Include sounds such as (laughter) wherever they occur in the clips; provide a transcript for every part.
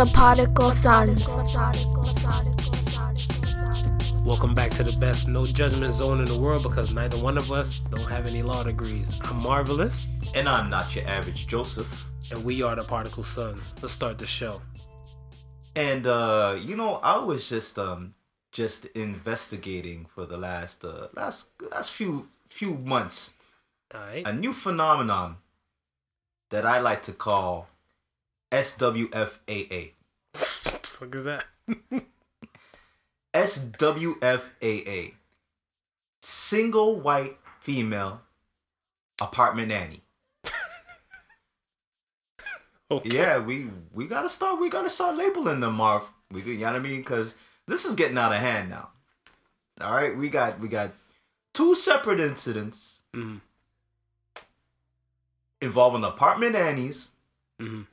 The Particle Sons. Welcome back to the best no judgment zone in the world because neither one of us don't have any law degrees. I'm Marvelous, And I'm not your average Joseph. and we are the Particle Sons. Let's start the show. And uh, you know, I was just um just investigating for the last uh last last few few months All right. a new phenomenon that I like to call SWFAA. What the fuck is that? SWFAA. Single white female apartment nanny. (laughs) Okay. Yeah, we we gotta start. We gotta start labeling them, Marv. We you know what I mean? Because this is getting out of hand now. All right, we got we got two separate incidents Mhm. involving apartment nannies Mhm.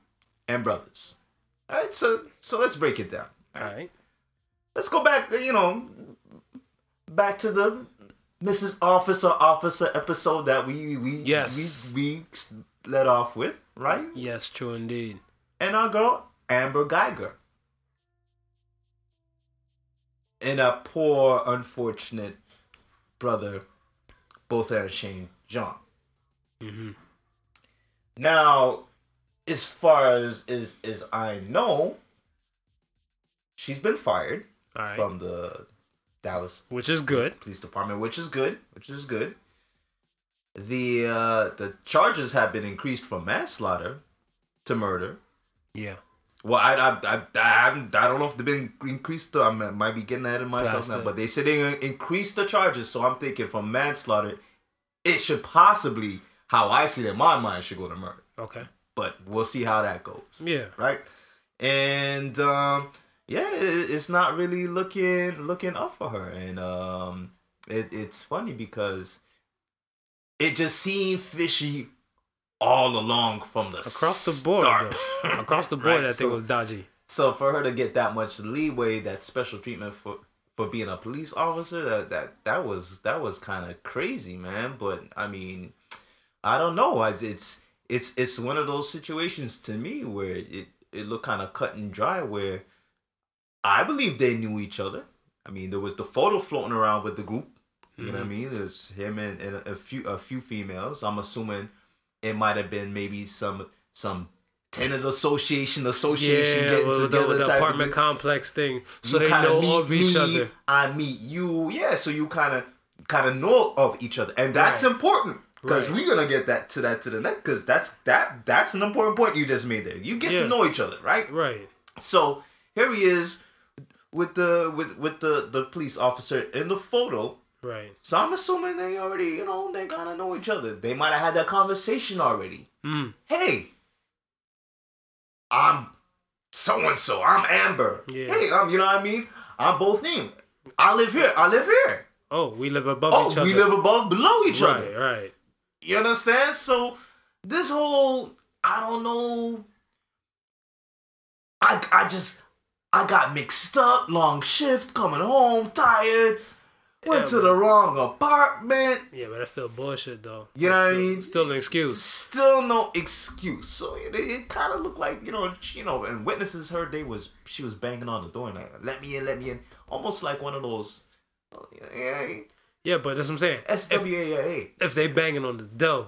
and brothers. All right, so so let's break it down. All right. Let's go back. You know, back to the Mrs. Officer Officer episode that we we Yes. we, we let off with, right? Yes, true indeed. and our girl Amber Geiger. And our poor, unfortunate brother, both and Shane John. Mhm. Now, as far as, as as I know, she's been fired right. from the Dallas Which is good. Police Department, which is good, which is good. The uh, the charges have been increased from manslaughter to murder. Yeah. Well, I I I, I, I don't know if they've been increased. I might be getting ahead of myself That's now, it. but they said they increased the charges. So I'm thinking from manslaughter, it should possibly, how I see it in my mind, should go to murder. Okay. But we'll see how that goes. Yeah. Right. And um, yeah, it, it's not really looking looking up for her, and um, it, it's funny because it just seemed fishy all along from the Across the board. (laughs) Across the board, Right, that thing so- was dodgy. So for her to get that much leeway, that special treatment for for being a police officer, that that that was that was kind of crazy, man. But I mean, I don't know. It's it's it's one of those situations to me where it it looked kind of cut and dry. Where I believe they knew each other. I mean, there was the photo floating around with the group. You know what I mm-hmm. mean? There's him and, and a few a few females. I'm assuming it might have been maybe some some tenant association association Yeah, getting the, together the type apartment complex thing. So You they know of each me, other. I meet you. Yeah, so you kind of kind of know of each other, and that's Right. important because Right. we're gonna get that to that to the next because that's that that's an important point you just made there. You get Yeah. to know each other, right? Right. So here he is with the with with the the police officer in the photo. Right. So I'm assuming they already, you know, they gotta know each other. They might have had that conversation already. Mm. Hey, I'm so and so. I'm Amber. Yeah. Hey, um, you know what I mean? I'm Botham. I live here. I live here. Oh, we live above Oh, each other. we live above, below each right, other. right. You understand? So this whole, I don't know. I I just I got mixed up. Long shift, coming home tired. Went Yeah, to but- the wrong apartment. Yeah, but that's still bullshit, though. You know what I mean? Still an excuse. Still no excuse. So it, it kind of looked like you know, you know, and witnesses heard they was she was banging on the door and like, let me in, let me in, almost like one of those, uh, yeah, Yeah, but that's what I'm saying. SWAA. if they banging on the dough,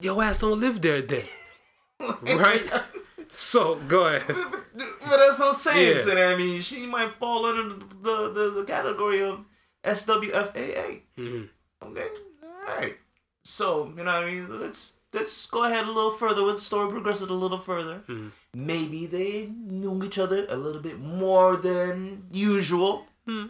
your ass don't live there then. (laughs) right? So, go ahead. But that's what I'm saying. Yeah. So I mean, she might fall under the the, the category of SWFAA. Mhm. Okay, all right. So you know, what I mean, let's let's go ahead a little further with the story. Progress it a little further. Mhm. Maybe they knew each other a little bit more than usual. Hmm.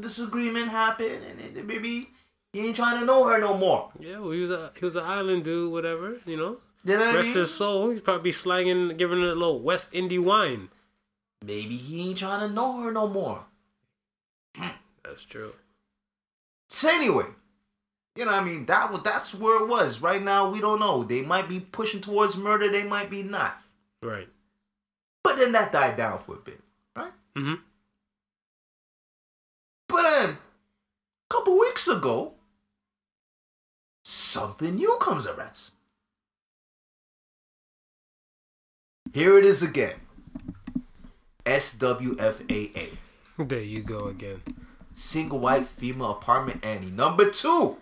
Disagreement happened, and it, maybe he ain't trying to know her no more. Yeah, well, he was a he was an island dude, whatever, you know. You know what I Rest mean? his soul. He's probably slanging, giving it a little West Indie wine. Maybe he ain't trying to know her no more. That's true. So anyway, you know, what I mean, that was that's where it was. Right now, we don't know. They might be pushing towards murder. They might be not. Right. But then that died down for a bit, right? Mm-hmm. But then, a couple weeks ago, something new comes around. Here it is again. SWFAA. There you go again. Single white female apartment Annie. Number two.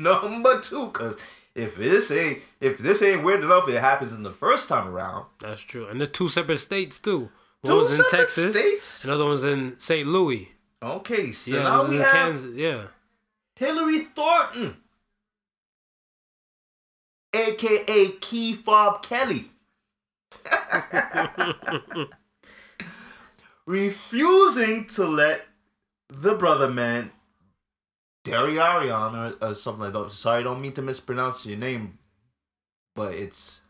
Number two, cause if this ain't if this ain't weird enough, it happens in the first time around. That's true. And the two separate states too. One Two was in separate Texas. states? Another one's in St. Louis. Okay, so Yeah, now we have Kansas. Yeah. Hilary Thornton, aka Key Fob Kelly, (laughs) refusing to let the brother man, D'Arreion, or, or something like that. Sorry, I don't mean to mispronounce your name, but it's.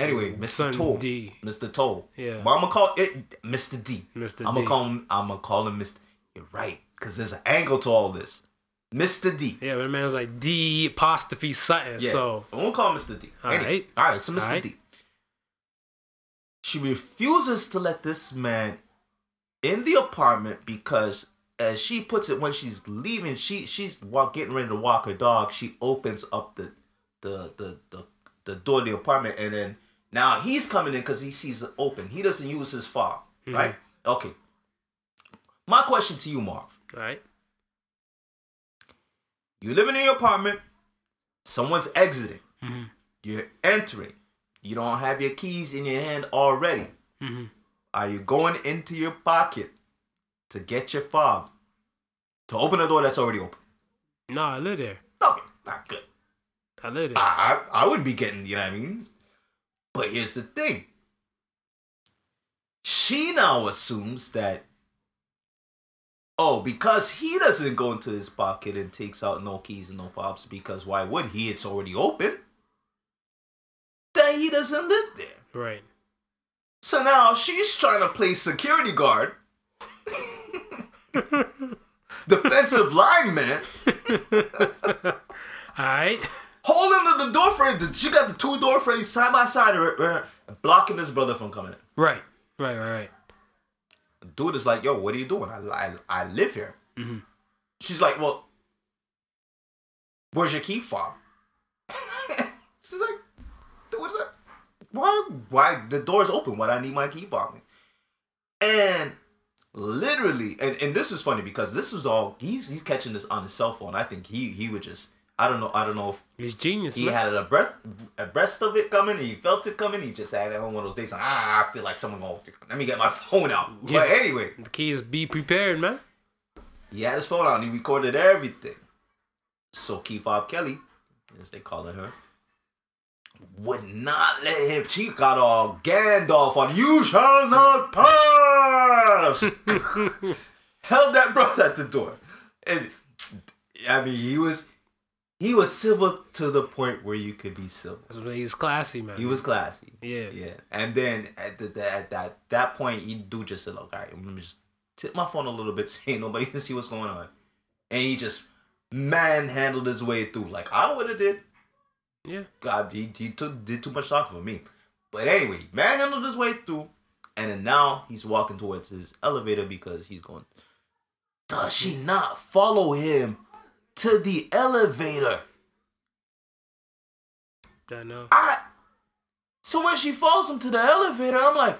Anyway, Mr. Toll. D. Mr. Toll. Yeah. Well, I'm gonna call it Mr. D. Mr. I'm D. gonna call him. I'm gonna call him Mr. You're right, because there's an angle to all this. Mr. D. Yeah, but the man was like D apostrophe something. Yeah. So I won't call him Mr. D. All right. All right. So Mr. Right. D. She refuses to let this man in the apartment because, as she puts it, when she's leaving, she she's walk, getting ready to walk her dog. She opens up the the the the, the door of the apartment, and then now he's coming in because he sees it open. He doesn't use his fob, right? Okay. My question to you, Marv. all right. You're living in your apartment. Someone's exiting. Mm-hmm. You're entering. You don't have your keys in your hand already. Mm-hmm. Are you going into your pocket to get your fob to open a door that's already open? No, I live there. Okay, not good. I live there. I, I I wouldn't be getting, you know what I mean? But here's the thing. She now assumes that, oh, because he doesn't go into his pocket and takes out no keys and no fobs, because why would he? It's already open. That he doesn't live there. Right. So now she's trying to play security guard, (laughs) defensive lineman, (laughs) All right. Holding the door frame. She got the two door frames side by side, of her, her, blocking this brother from coming in. Right. Right. Right. Right. Dude is like, yo, what are you doing? I, I, I live here. Mhm. She's like, well, where's your key fob? (laughs) She's like, what's that? Why, why, the door's open. Why do I need my key fob? And literally, and, and this is funny because this is all, he's, he's catching this on his cell phone. I think he, he would just, I don't know, I don't know if He's genius, he man. had a breath, a breast of it coming. He felt it coming. He just had it on one of those days. Like, ah, I feel like someone going. Let me get my (laughs) phone out. Yeah. But anyway, the key is be prepared, man. he had his phone out. and He recorded everything. So Key Fob Kelly, as they calling her, would not let him. She got all Gandalf on. You shall not pass. (laughs) (laughs) Held that brother at the door, and I mean, he was. He was civil to the point where you could be civil. He was classy, man. He was classy. Yeah. Yeah. And then at, the, the, at that that point, he do just said, "Look, all right, let me just tip my phone a little bit, (laughs) so nobody can see what's going on." And he just manhandled his way through, like I would have did. Yeah. God, he, he took did too much talking for me. But anyway, manhandled his way through, and then now he's walking towards his elevator because he's going. Does she not follow him to the elevator? I know. I. So when she follows him to the elevator, I'm like,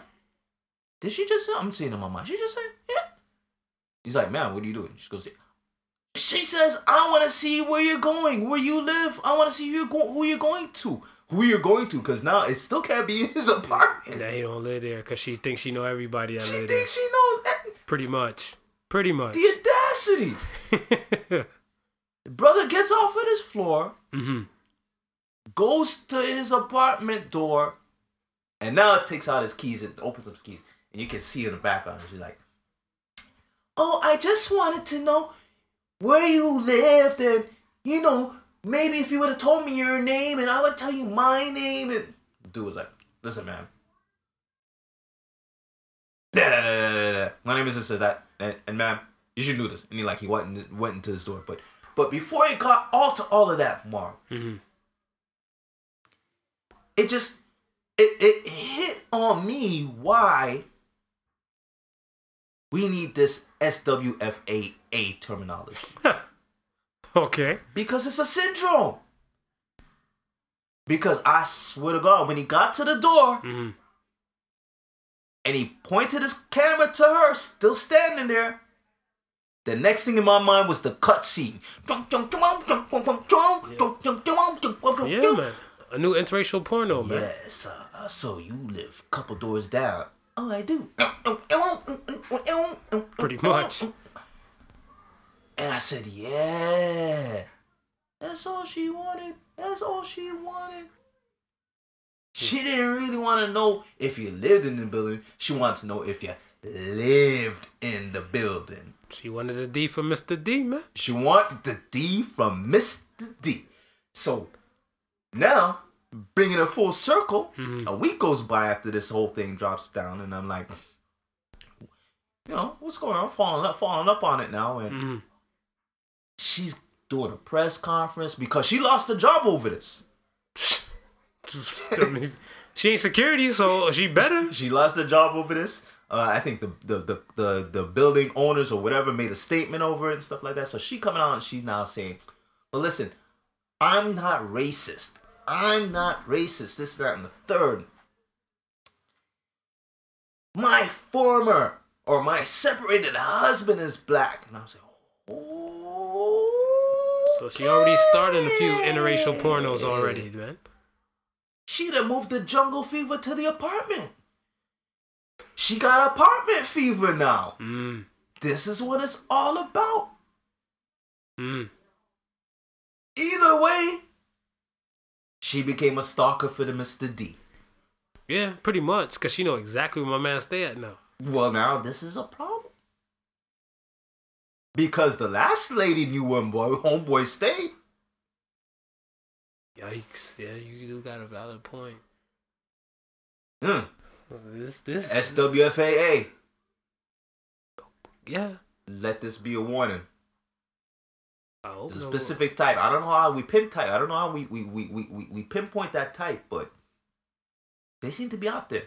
did she just say? I'm seeing in my mind. She just said, yeah. He's like, man, what are you doing? She goes, she says, I want to see where you're going, where you live. I want to see who you're, go- who you're going to, who you're going to, because now it still can't be his apartment. That he don't live there because she thinks she know everybody that She live there. thinks she knows Pretty much. Pretty much. the audacity. (laughs) The brother gets off of his floor, mm-hmm. goes to his apartment door, and now it takes out his keys and opens up his keys. And you can see in the background, she's like, Oh, I just wanted to know where you lived, and you know, maybe if you would have told me your name, and I would tell you my name. And dude was like, Listen, man. Da, da, da, da, da. My name is this and that, and, and ma'am, you should do this. And he like he went went into the store, but but before it got all to all of that, Mark, Mm-hmm. it just it, it hit on me why we need this SWFAA terminology (laughs) Okay. because it's a syndrome. Because I swear to God, when he got to the door, Mm-hmm. and he pointed his camera to her, still standing there. The next thing in my mind was the cutscene. Yeah, man. A new interracial porno, man. Yes, uh, so you live a couple doors down. Oh, I do. Pretty much. And I said, yeah. That's all she wanted. That's all she wanted. She didn't really want to know if you lived in the building. She wanted to know if you lived in the building. She wanted a D from Mr. D, man. She wanted the D from Mr. D. So now, bringing it full circle, a week goes by after this whole thing drops down, and I'm like, you know, what's going on? I'm following up, falling up on it now, and Mhm. she's doing a press conference because she lost her job over this. (laughs) She ain't security, so she better. She lost her job over this. Uh, I think the, the the the the building owners or whatever made a statement over it and stuff like that. So she coming out and she's now saying, "Well, listen, I'm not racist. I'm not racist. This, that, and the third. My former or my separated husband is black." And I was like, "Oh." So she already started a few interracial pornos already, man. She done moved the jungle fever to the apartment. She got apartment fever now. Mm. This is what it's all about. Mm. Either way, she became a stalker for the Mr. D. Yeah, pretty much, cause she know exactly where my man stay at now. Well, now this is a problem. Because the last lady knew where boy, homeboy stayed. Yikes! Yeah, you do got a valid point. Hmm. This, this, SWFAA. yeah. Let this be a warning. I hope It's a specific type. I don't know how we pin type. I don't know how we we, we, we, we, pinpoint that type, but they seem to be out there.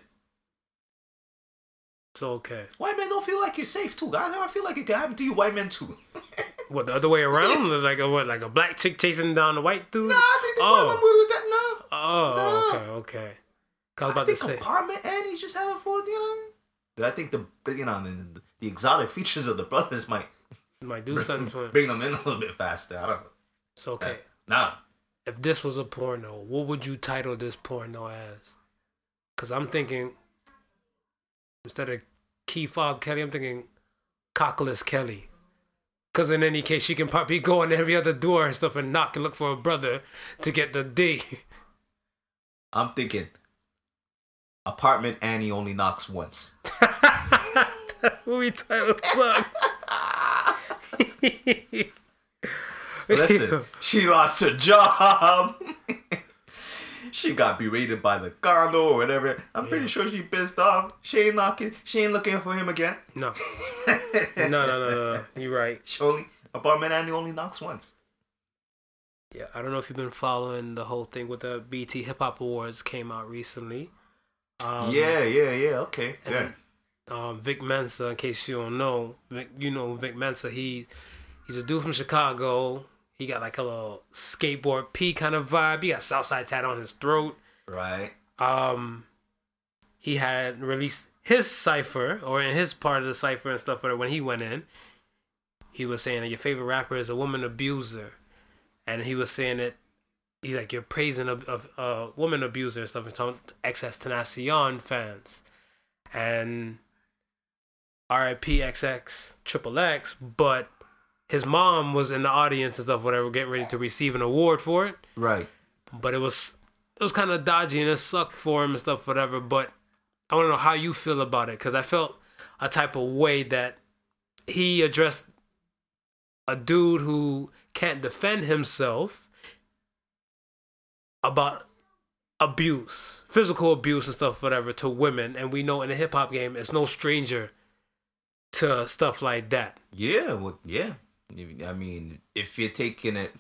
It's okay. White men don't feel like you're safe too. I, I feel like it could happen to you, white men too. (laughs) What the other way around? like a what? Like a black chick chasing down a white dude? Nah, I think the Oh. white men would do that. No, Oh, okay, okay. 'Cause I was I about to think say. apartment and he's just having fun. You know, But I think the you know the, the exotic features of the brothers might (laughs) Might do something for him. bring them in a little bit faster. I don't know. It's okay. Uh, nah, If this was a porno, what would you title this porno as? Because I'm thinking, instead of Key Fob Kelly, I'm thinking Cockless Kelly. Because in any case, she can probably go on every other door and stuff and knock and look for a brother to get the D. (laughs) I'm thinking apartment Annie only knocks once. (laughs) Movie title sucks. (laughs) Listen, she lost her job. (laughs) she got berated by the condo or whatever. I'm pretty sure she pissed off. She ain't knocking. She ain't looking for him again. No. No, no, no, no, no. You're right. She only apartment Annie only knocks once. Yeah, I don't know if you've been following the whole thing with the BET Hip Hop Awards came out recently. Um, yeah, yeah, yeah. Okay, good. Um, Vic Mensa, in case you don't know, Vic, you know Vic Mensa. He he's a dude from Chicago. He got like a little skateboard P kind of vibe. He got Southside tat on his throat. Right. Um, he had released his cipher or in his part of the cipher and stuff. When he went in, he was saying that your favorite rapper is a woman abuser, and he was saying that he's like you're praising a, of woman abuser and stuff. And some XXXTentacion fans, and R.I.P. XX Triple X, but his mom was in the audience and stuff. Whatever, getting ready to receive an award for it Right. but it was it was kind of dodgy and it sucked for him and stuff, whatever. But I want to know how you feel about it because I felt a type of way that he addressed a dude who can't defend himself about abuse, physical abuse and stuff, whatever, to women. And we know in the hip hop game, it's no stranger to stuff like that. Yeah. Well. Yeah. I mean, if you're taking it,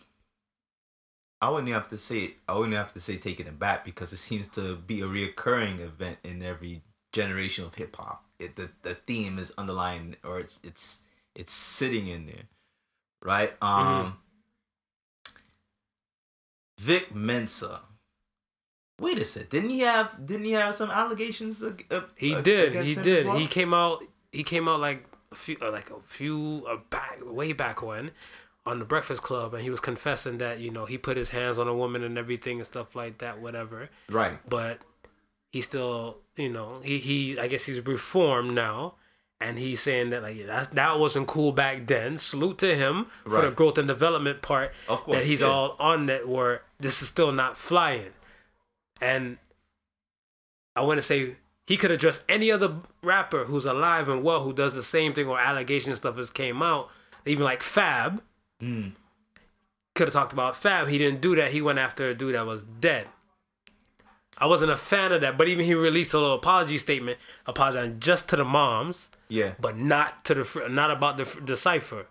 I wouldn't have to say. I wouldn't have to say taking it back because it seems to be a reoccurring event in every generation of hip hop. It the the theme is underlying, or it's it's it's sitting in there, right? Um. Vic Mensa Wait a sec. Didn't he have? Didn't he have some allegations? ag- uh, He did. He did. well? He came out. He came out like a few, uh, like a few, uh, back way back when, on the Breakfast Club, and he was confessing that you know he put his hands on a woman and everything and stuff like that, whatever. Right. But he still, you know, he he. I guess he's reformed now, and he's saying that like that that wasn't cool back then. Salute to him for the growth and development part. Of course, that he's yeah. all on that. Where this is still not flying, and I want to say he could address any other rapper who's alive and well who does the same thing or allegation stuff as came out. Even like Fab Mm. could have talked about Fab. He didn't do that. He went after a dude that was dead. I wasn't a fan of that, but even he released a little apology statement, apologizing just to the moms, Yeah. but not to the not about the the cipher,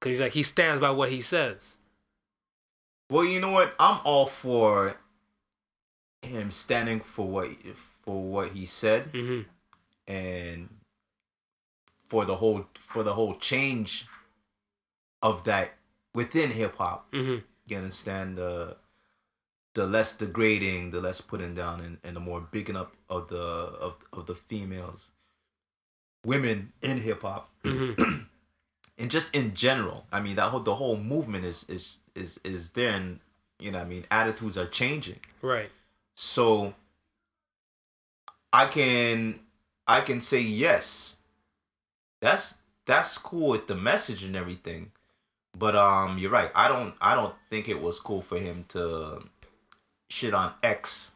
because he's like he stands by what he says. Well, you know what? I'm all for him standing for what for what he said hmm and for the whole for the whole change of that within hip hop. hmm You understand the the less degrading, the less putting down, and, and the more bigging up of the of of the females, women in hip hop, hmm and just in general. I mean that whole the whole movement is is is is there, and you know I mean attitudes are changing. Right. So I can I can say yes. That's that's cool with the message and everything. But um you're right. I don't I don't think it was cool for him to shit on X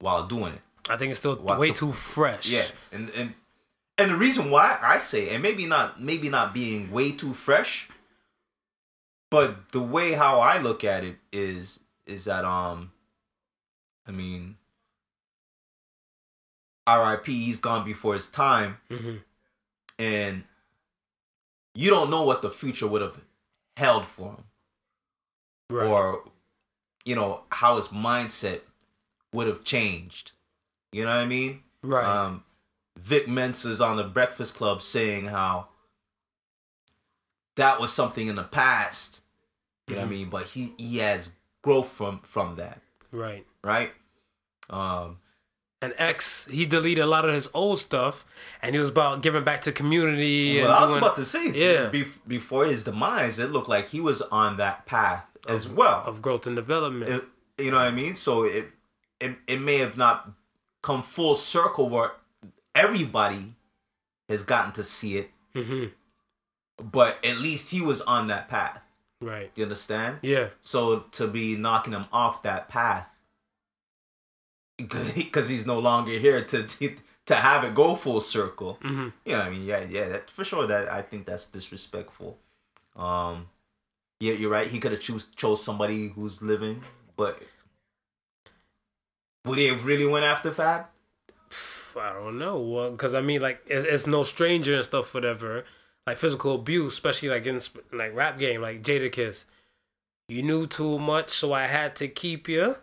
while doing it. I think it's still What's way too fresh. Yeah. And and and the reason why I say and maybe not maybe not being way too fresh, but the way how I look at it is is that um I mean RIP he's gone before his time hmm and you don't know what the future would have held for him Right. or you know how his mindset would have changed. You know what I mean? right. Um, Vic Mensa's on the Breakfast Club saying how that was something in the past. You know what I Mhm. mean? But he he has growth from from that, right. right? Um, And X, he deleted a lot of his old stuff, and he was about giving back to community. well, and I was doing- about to say, Yeah. before his demise, it looked like he was on that path as well. of growth and development. It- you know what I mean? So it, it it may have not come full circle where everybody has gotten to see it, hmm but at least he was on that path. Right. You understand? Yeah. So to be knocking him off that path because he's no longer here to, to (laughs) to have it go full circle. hmm You know, what I mean, yeah, yeah, that, for sure. That I think that's disrespectful. Um, yeah, you're right. He could have choose chose somebody who's living, but would he have really went after Fab? I don't know. Well, because I mean, like, it's, it's no stranger and stuff, whatever. Like physical abuse, especially like in like rap game, like Jadakiss. You knew too much, so I had to keep you.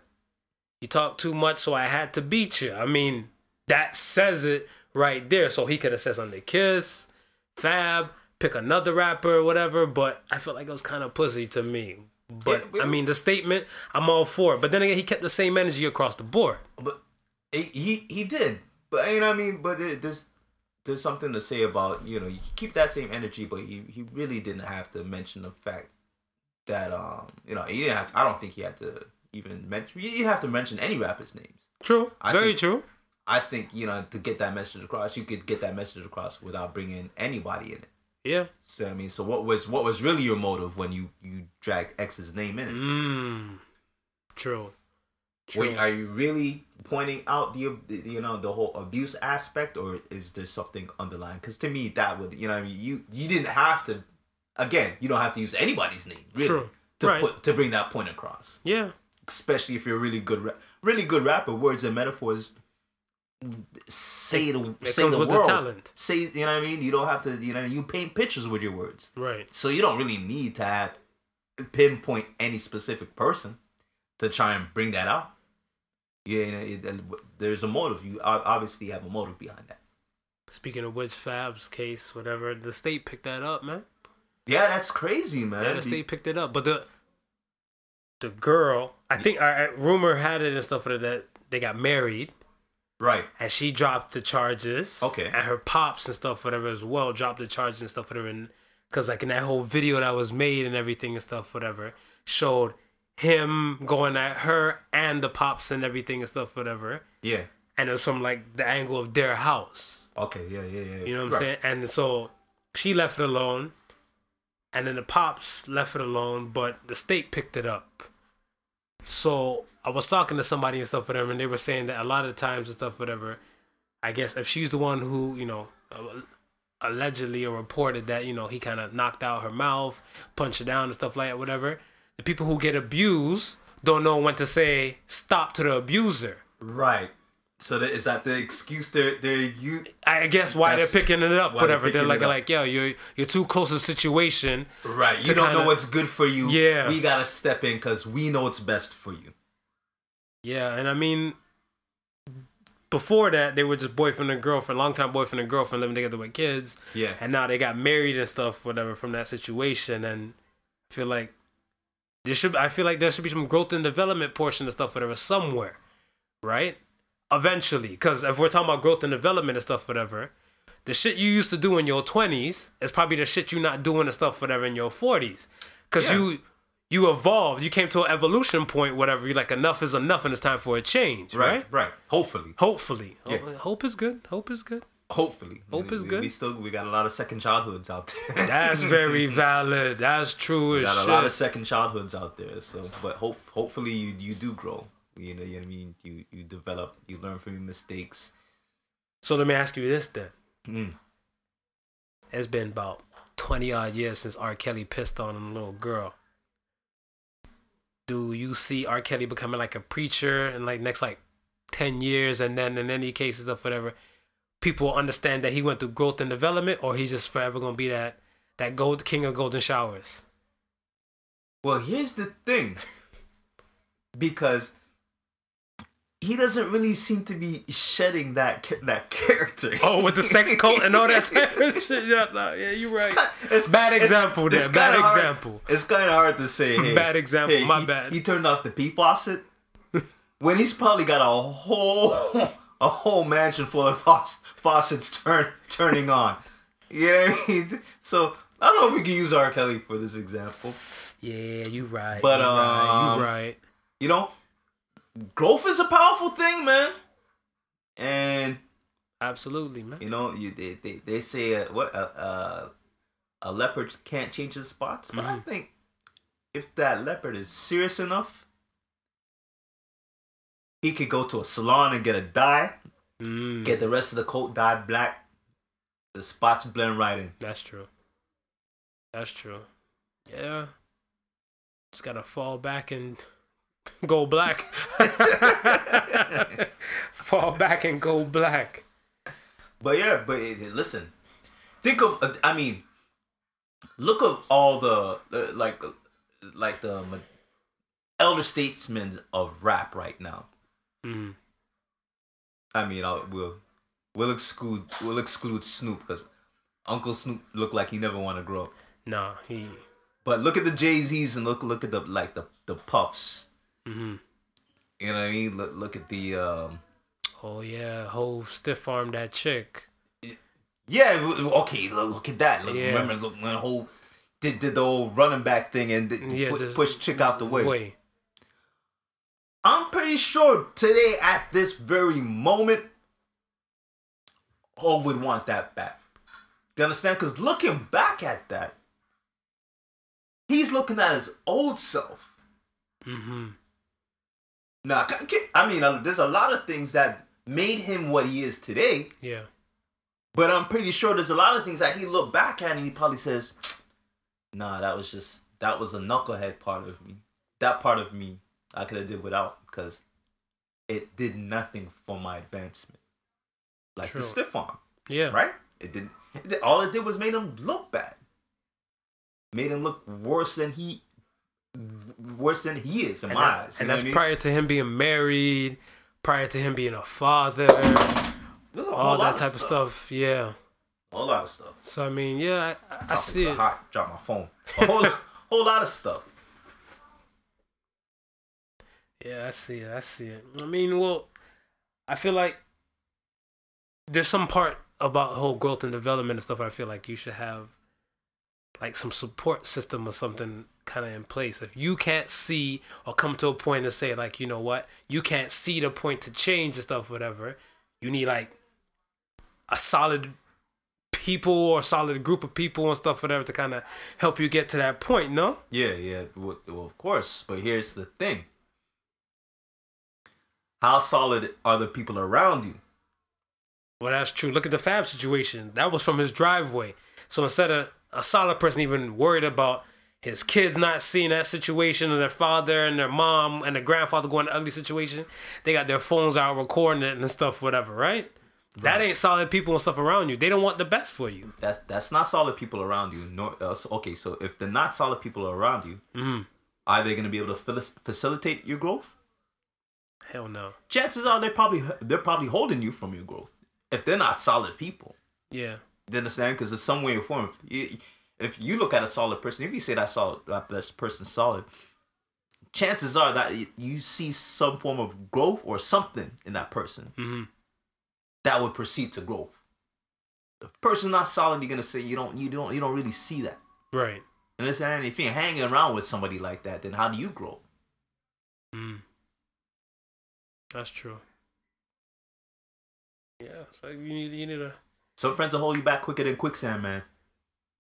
You talked too much, so I had to beat you. I mean, that says it right there. So he could have said something to Kiss, Fab, pick another rapper or whatever. But I felt like it was kind of pussy to me. But Yeah, I mean, the statement, I'm all for it. But then again, he kept the same energy across the board. But he he, did. But you know what I mean. But there's there's something to say about you know you keep that same energy, but he he really didn't have to mention the fact that um you know he didn't have. To, I don't think he had to even mention. You didn't have to mention any rappers' names. True. I Very think- true. I think you know to get that message across, you could get that message across without bringing anybody in it. Yeah. So I mean, so what was what was really your motive when you you dragged X's name in it? Mmm. True. True. Wait, are you really pointing out the, the you know the whole abuse aspect, or is there something underlying? Because to me, that would you know I mean you you didn't have to. Again, you don't have to use anybody's name really True. to Right. put to bring that point across. yeah. Especially if you're a really good ra- really good rapper, words and metaphors say the It say the world. the talent. Say you know what I mean. You don't have to you know you paint pictures with your words, Right. so you don't really need to have pinpoint any specific person to try and bring that out. Yeah, you know, it, there's a motive. You obviously have a motive behind that. Speaking of which, Fab's case, whatever, the state picked that up, man. Yeah, that's crazy, man. Yeah, the state picked it up, but the the girl, I think, I, I rumor had it and stuff that they got married, Right. and she dropped the charges. Okay. And her pops and stuff, whatever, as well, dropped the charges and stuff, whatever. And because like in that whole video that was made and everything and stuff, whatever, showed him going at her and the pops and everything and stuff, whatever. Yeah. And it was from like the angle of their house. Okay. Yeah. Yeah. Yeah. You know what I'm Right. saying? And so she left it alone, and then the pops left it alone, but the state picked it up. So I was talking to somebody and stuff, whatever, and they were saying that a lot of times and stuff, whatever. I guess if she's the one who you know allegedly or reported that you know he kind of knocked out her mouth, punched her down and stuff like that, whatever. The people who get abused don't know when to say stop to the abuser. Right. So that, is that the excuse they're they're you I guess why they're picking it up, why they're whatever. They're like, like, yo, you're you're too close to the situation. right? You don't kinda- know what's good for you. Yeah. We gotta step in because we know what's best for you. Yeah, and I mean, before that, they were just boyfriend and girlfriend, long time boyfriend and girlfriend living together with kids. Yeah. And now they got married and stuff, whatever, from that situation. And I feel like there should, I feel like there should be some growth and development portion of stuff, whatever, somewhere, right? Eventually, because if we're talking about growth and development and stuff, whatever, the shit you used to do in your twenties is probably the shit you're not doing and stuff, whatever, in your forties, because Yeah. you you evolved, you came to an evolution point, whatever. You're like enough is enough, and it's time for a change, right? Right. Right. Hopefully. Hopefully, Yeah. Hope is good. Hope is good. Hopefully. Hope we, is we- good. We still we got a lot of second childhoods out there. (laughs) That's very (laughs) valid. That's true We as got a lot of second childhoods out there. So, but hope hopefully you you do grow. You know, you know what I mean. You you develop. You learn from your mistakes. So let me ask you this then. Mm. It's been about 20 odd years since R. Kelly pissed on a little girl. Do you see R. Kelly becoming like a preacher in like next like 10 years and then in any cases of whatever, people understand that he went through growth and development or he's just forever gonna be that that gold king of golden showers? Well, here's the thing. (laughs) Because he doesn't really seem to be shedding that that (laughs) character. Oh, with the sex (laughs) cult and all that type of shit. Yeah, no, yeah, you're right. It's- Bad it's- example there, it's bad hard- example. It's kind of hard to say. Hey, Bad example, hey, my he, bad. He turned off the pee faucet (laughs) when he's probably got a whole a whole mansion full of fauc- faucets turn turning on. You know what I mean? So I don't know if we can use R. Kelly for this example. Yeah, you're right. But, you right, um, you right. You know, growth is a powerful thing, man. And Absolutely, man. You know, you they they, they say uh, what uh, uh, a leopard can't change his spots, but I think if that leopard is serious enough, he could go to a salon and get a dye, Mm, get the rest of the coat dyed black, the spots blend right in. that's true. That's true. Yeah. Just gotta fall back and (laughs) go black. (laughs) fall back and go black. But yeah, but it, it- listen, think of uh, I mean, look of all the uh, like uh, like the ma- elder statesmen of rap right now. Mm. I mean, I'll, we'll we'll exclude we'll exclude Snoop because Uncle Snoop looked like he never want to grow. up. Nah, he. But look at the Jay Z's and look look at the like the the Puffs. Hmm You know what I mean? Look look at the um. Oh yeah, whole stiff arm that chick. Yeah, okay. Look, at that. Look, Yeah. Remember, look when the whole did did the whole running back thing and did, Yeah, pu- push chick out the way. Wait. I'm pretty sure today at this very moment, Hov would want that back. You understand? Because looking back at that, he's looking at his old self. Mm-hmm. Now, I mean, uh, there's a lot of things that made him what he is today, Yeah. but I'm pretty sure there's a lot of things that he looked back at and he probably says, (tsk) "Nah, that was just that was a knucklehead part of me. That part of me I could have did without because it did nothing for my advancement. Like True. the stiff arm, Yeah. right? It did. It did- all it did was made him look bad. Made him look worse than he, worse than he is in And, my eyes. and that's I mean? prior to him being married, prior to him being a father, a all that type of stuff. Yeah. A whole lot of stuff. So I mean, yeah, I, I see it. hot. Drop my phone. A whole, (laughs) whole lot of stuff. Yeah, I see it. I see it. I mean, well, I feel like there's some part about whole growth and development and stuff. I feel like you should have like some support system or something kind of in place. If you can't see or come to a point to say like, you know what, you can't see the point to change and stuff, whatever. You need like a solid people or solid group of people and stuff, whatever, to kind of help you get to that point. No. Yeah, yeah. Well, well, of course. But here's the thing: how solid are the people around you? Well, that's true. Look at the Fab situation. That was from his driveway. So instead of a solid person even worried about his kids not seeing that situation and their father and their mom and their grandfather going to ugly situation, they got their phones out recording it and stuff, whatever, right? That ain't solid people and stuff around you. They don't want the best for you. That's that's not solid people around you. No, uh, so- okay, so if the not solid people around you, Mhm. are they going to be able to fili- facilitate your growth? Hell no. Chances are they're probably they're probably holding you from your growth if they're not solid people. Yeah. You understand? Because it's some way or form. You, if you look at a solid person, if you say that solid that this person's solid, chances are that you see some form of growth or something in that person hmm that would proceed to growth. If a person's not solid, you're gonna say you don't you don't you don't really see that. Right. You understand? If you're hanging around with somebody like that, then how do you grow? Mm. That's true. Yeah. So you need you need a Some friends will hold you back quicker than quicksand, man.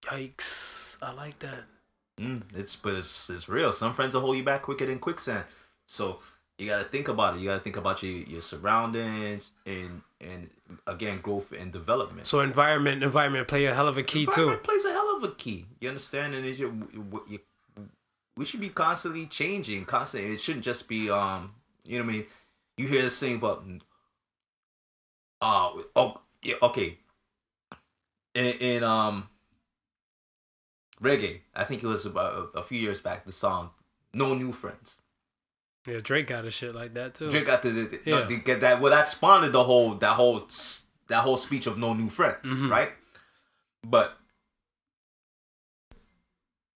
Yikes. I like that. Mm, it's but it's it's real. Some friends will hold you back quicker than quicksand. So you gotta think about it. You gotta think about your your surroundings and and again growth and development. So environment environment play a hell of a key too. Plays a hell of a key. You understand? And is your you, we should be constantly changing, constantly. It shouldn't just be um. You know what I mean? You hear this thing about uh oh yeah okay. In, in um reggae, I think it was about a, a few years back. The song "No New Friends." Yeah, Drake got a shit like that too. Drake got the, the, Yeah. no, to get that. Well, that spawned the whole that whole that whole speech of no new friends, Mhm. right? But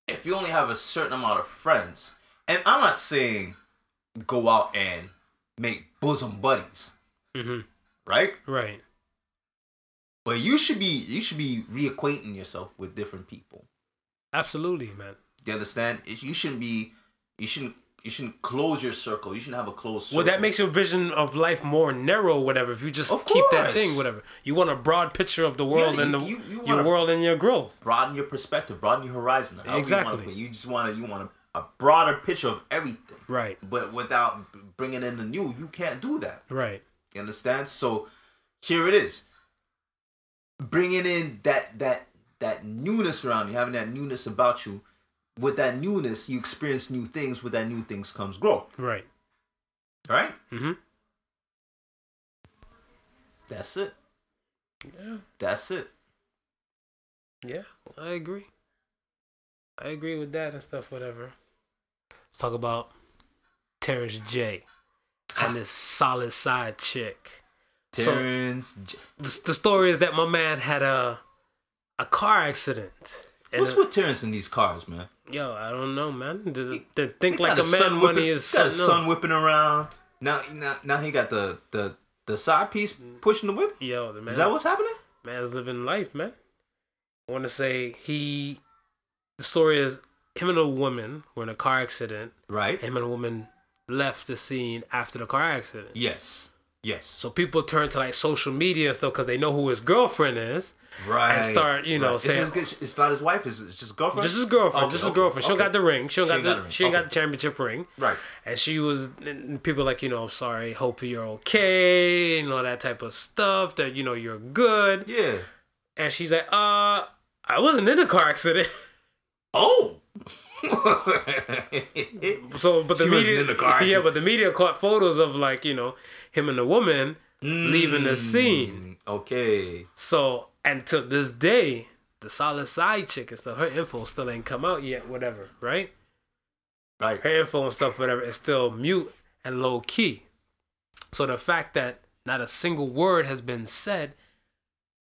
if you only have a certain amount of friends, and I'm not saying go out and make bosom buddies, hmm right? Right. But you should be you should be reacquainting yourself with different people. Absolutely, man. You understand? It- You shouldn't be you shouldn't you shouldn't close your circle. You shouldn't have a closed circle. Well, that makes your vision of life more narrow, whatever. If you just Of keep that thing, whatever. You want a broad picture of the world you- and the, you- you your world and your growth. broaden your perspective, broaden your horizon. You, Exactly. it. you just want to you want a, a broader picture of everything, Right. but without bringing in the new. You can't do that. Right. You understand? So here it is, bringing in that that that newness around you, having that newness about you. With that newness, you experience new things. With that new things comes growth. Right. All right, Mm-hmm. that's it. Yeah. That's it. Yeah. I agree. I agree with that and stuff. Whatever. Let's talk about Terrence J. and this solid side chick. So- Terrence. J- The, the story is that my man had a a car accident. And What's uh, with Terrence in these cars, man? Yo, I don't know, man. The, the think He like got a man whipping- money is got a something son whipping around. Now, now, now he got the the the side piece pushing the whip. Yo, the man. Is that what's happening? man's living life, man. I want to say he. The story is him and a woman were in a car accident. Right. Him and a woman left the scene after the car accident. Yes. Yes. So people turn to like social media and stuff because they know who his girlfriend is. Right. and start, you know, Right. saying- it's, his, it's not his wife. It's, it's just girlfriend. Just his girlfriend. Okay, just his okay, girlfriend. She okay. got the ring. She She got the. got the ring. She ain't got the championship ring. Right. And she was. And people like you know, sorry, hope you're okay, and all that type of stuff. That you know you're good. Yeah. And she's like, uh, I wasn't in a car accident. (laughs) Oh. So, but the She wasn't media, in the car. (laughs) yeah, but the media caught photos of like you know him and the woman leaving the scene. Mm, Okay. So, and to this day, the solid side chick and stuff, her info still ain't come out yet. Whatever, right? Right. Her info and stuff, whatever, is still mute and low key. So the fact that not a single word has been said,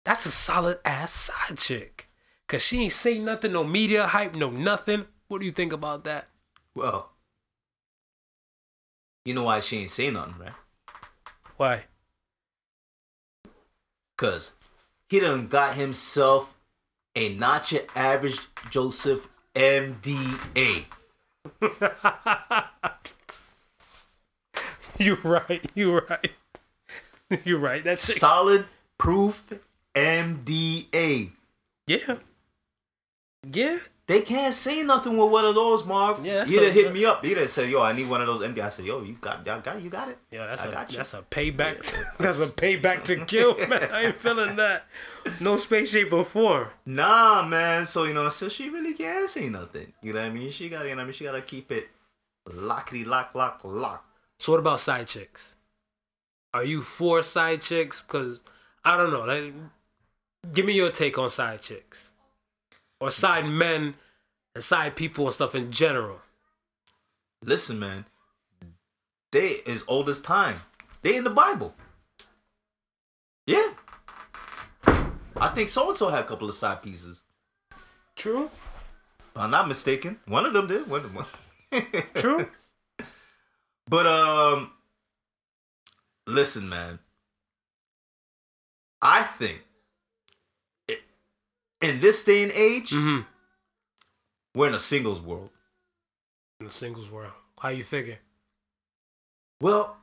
that's a solid ass side chick. Cause she ain't say nothing, no media hype, no nothing. What do you think about that? Well. You know why she ain't say nothing, right? Why? Cause he done got himself a not your average Joseph NDA. (laughs) You're right. You're right. (laughs) You're right. That's it. Solid proof NDA. Yeah. Yeah. They can't say nothing with one of those, Marv. Yeah, He'd have hit me up. He'd have said, "Yo, I need one of those MD." I said, "Yo, you got, y'all got, you got it." Yeah, that's I a got you. that's a payback. (laughs) that's a payback to kill, man. I ain't feeling that. No space, shape, or form. Nah, man. So you know, so she really can't say nothing. You know what I mean? She got, you know, what I mean, she gotta keep it lockety lock, lock, lock. So what about side chicks? Are you for side chicks? Because I don't know. Like, give me your take on side chicks, or side men, and side people and stuff in general. Listen, man. They is old as time. They in the Bible. Yeah. I think so and so had a couple of side pieces. True. If I'm not mistaken. One of them did. One of them. (laughs) True. But um listen, man. I think in this day and age, mm-hmm. we're in a singles world. In the singles world, how you figure? Well,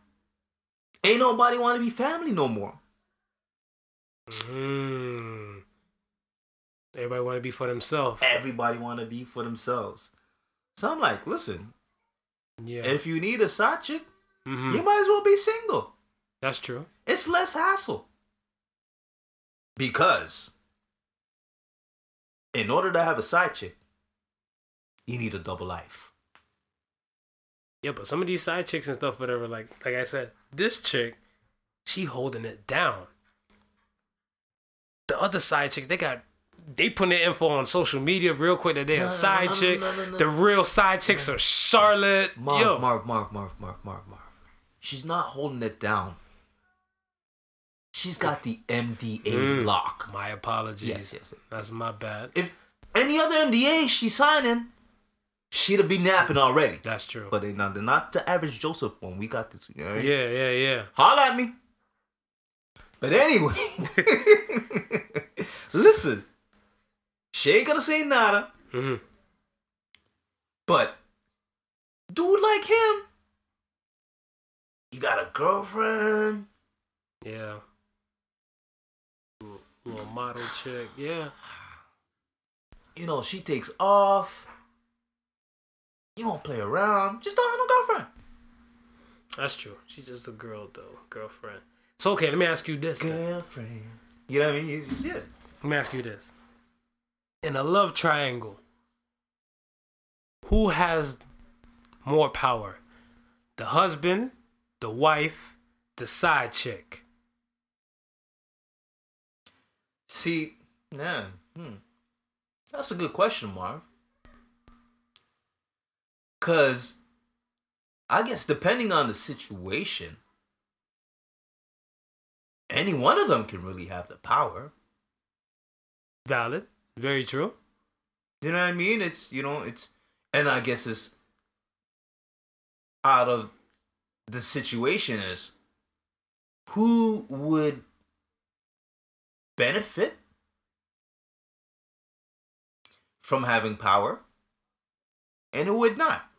ain't nobody want to be family no more. Mm. Everybody want to be for themselves. Everybody want to be for themselves. So I'm like, listen, Yeah. if you need a side chick, Mhm. you might as well be single. That's true. It's less hassle. Because in order to have a side chick, you need a double life. Yeah, but some of these side chicks and stuff, whatever, like like I said, this chick, she holding it down. The other side chicks, they got they putting their info on social media real quick that they No, a side no, no, chick. The real side chicks are Charlotte. Marv, Yo, Marv, Marv, Marv, Marv, Marv, Marv. She's not holding it down. She's got the NDA Mm. lock. my apologies. Yes, yes, yes. That's my bad. If any other NDA she's signing, she'd have been napping already. That's true. But they not, they're not the average Joseph one. We got this. all right? yeah, yeah, yeah. Holla at me. But anyway, (laughs) listen, she ain't gonna say nada. hmm But dude like him, you got a girlfriend. Yeah. Little model chick. Yeah. You know she takes off. You won't play around. Just don't have no girlfriend. That's true. She's just a girl though, girlfriend. So okay, let me ask you this. then. Girlfriend. You know what I mean? Yeah. Let me ask you this. In a love triangle, who has more power? The husband, the wife, the side chick. See, yeah, hmm. that's a good question, Marv. Cause I guess depending on the situation, any one of them can really have the power. Valid. Very true. You know what I mean? It's you know, it's and I guess it's out of the situation is who would benefit from having power and who would not.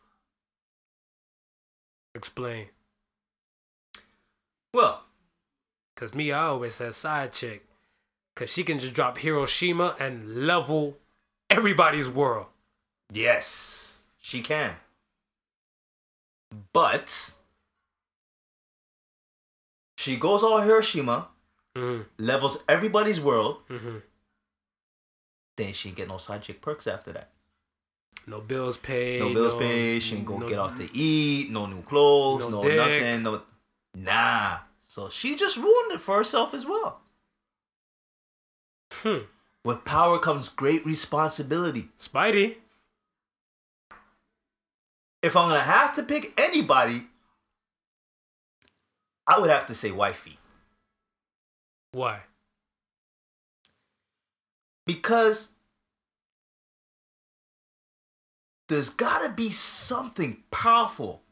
Explain. Well, Cause me, I always said side chick. Cause she can just drop Hiroshima and level everybody's world. yes, she can. But she goes all Hiroshima, hmm levels everybody's world, hmm then she ain't get no side chick perks after that. No bills paid. No bills paid. She ain't gonna no- get off to eat. No new clothes. no No, nothing. No, nah. So she just ruined it for herself as well. Hmm. With power comes great responsibility. Spidey. If I'm gonna have to pick anybody, I would have to say wifey Why? because there's gotta be something powerful,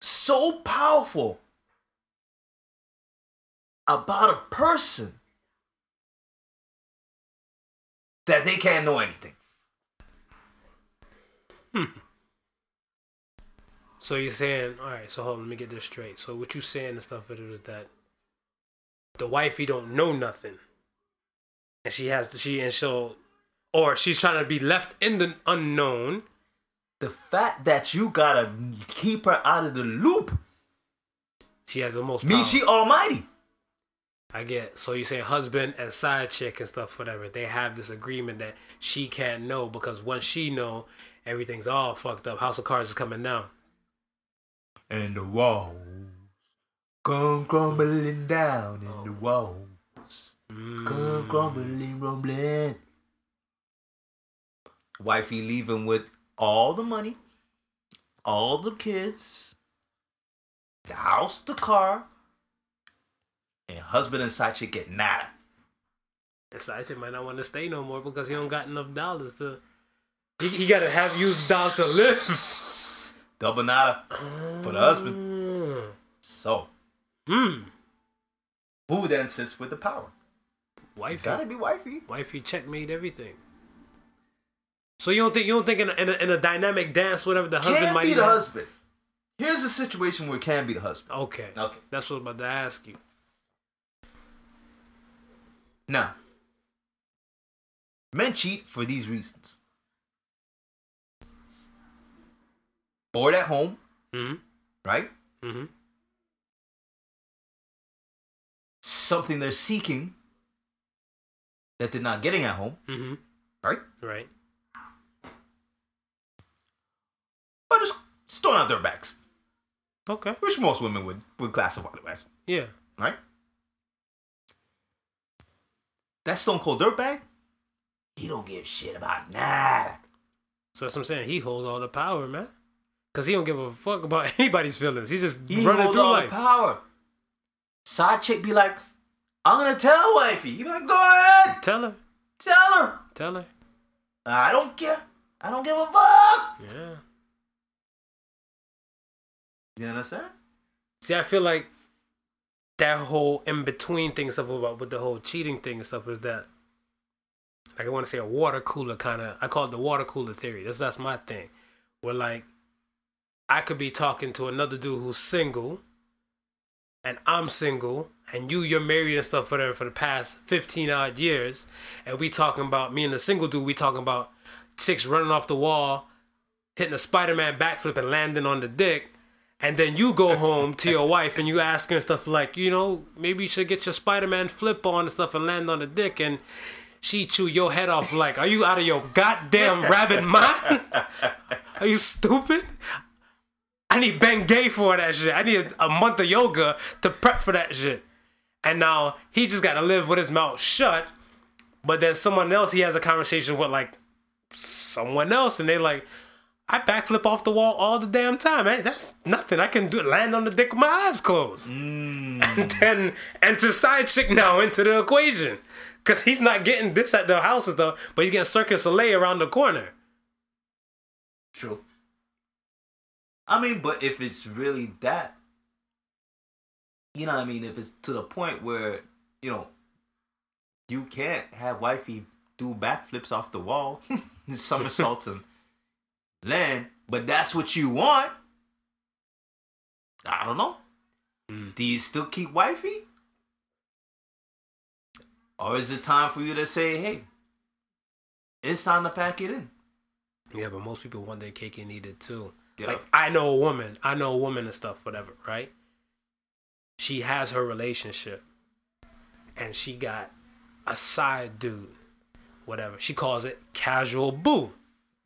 so powerful about a person that they can't know anything. Hmm. So you're saying, all right. So hold on, let me get this straight. So what you saying and stuff it is that the wifey don't know nothing, and she has to she and so, or she's trying to be left in the unknown. The fact that you gotta keep her out of the loop She has the most. power. she almighty. I get. So you say husband and side chick and stuff, whatever. They have this agreement that she can't know because once she know, everything's all fucked up. House of Cards is coming down. And the walls come crumbling down, and the walls come crumbling, rumbling. Wifey leaving with all the money, all the kids, the house, the car, and husband and side chick get nada. The side chick might not want to stay no more because he don't got enough dollars to. He, he got to have used dollars to live. (laughs) Double nada for the husband. Mm. So, Hmm. who then sits with the power? Wifey. Gotta be wifey. Wifey checkmate everything. So you don't think you don't think in a, in a, in a dynamic dance, whatever the husband Can might be the husband. Here's a situation where it can be the husband. Okay. Okay. That's what I'm about to ask you. Now, men cheat for these reasons. Bored at home, Mm-hmm. right? Mm-hmm. Something they're seeking that they're not getting at home, Mm-hmm. right? Right. Or just throwing out their backs, Okay. which most women would, would classify them as, Yeah. right? That Stone Cold Dirtbag, he don't give shit about nada. So that's what I'm saying. He holds all the power, man. Cause he don't give a fuck about (laughs) anybody's feelings. He's just He running hold through all life. the power. Side chick be like, I'm gonna tell wifey. You be like, go ahead, Tell her. tell her. Tell her. I don't care. I don't give a fuck. Yeah. You understand? See, I feel like that whole in between thing and stuff about with the whole cheating thing and stuff is that like I want to say a water cooler kind of I call it the water cooler theory. That's that's my thing. Where like I could be talking to another dude who's single and I'm single and you you're married and stuff for the, for the past 15 odd years and we talking about me and the single dude we talking about chicks running off the wall hitting a Spider-Man backflip and landing on the dick and then you go home to your wife and you ask her and stuff like, you know, maybe you should get your Spider-Man flip on and stuff and land on the dick and she chew your head off like, are you out of your goddamn rabbit mind? (laughs) Are you stupid? I need Ben Gay for that shit. I need a month of yoga to prep for that shit. And now he just got to live with his mouth shut. But then someone else, he has a conversation with like someone else, and they like, I backflip off the wall all the damn time. Man, that's nothing. I can do land on the dick with my eyes closed. Mm. And (laughs) then enter side chick now into the equation. Cause he's not getting this at the houses though, but he's getting Cirque du Soleil around the corner. True. I mean, but if it's really that, you know what I mean? If it's to the point where, you know, you can't have wifey do backflips off the wall, (laughs) somersaults and land, but that's what you want. I don't know. Mm. Do you still keep wifey? Or is it time for you to say, hey, it's time to pack it in? Yeah, but most people want their cake and eat it too. Yeah. Like I know a woman, I know a woman and stuff, whatever, right? She has her relationship, and she got a side dude, whatever. She calls it casual boo.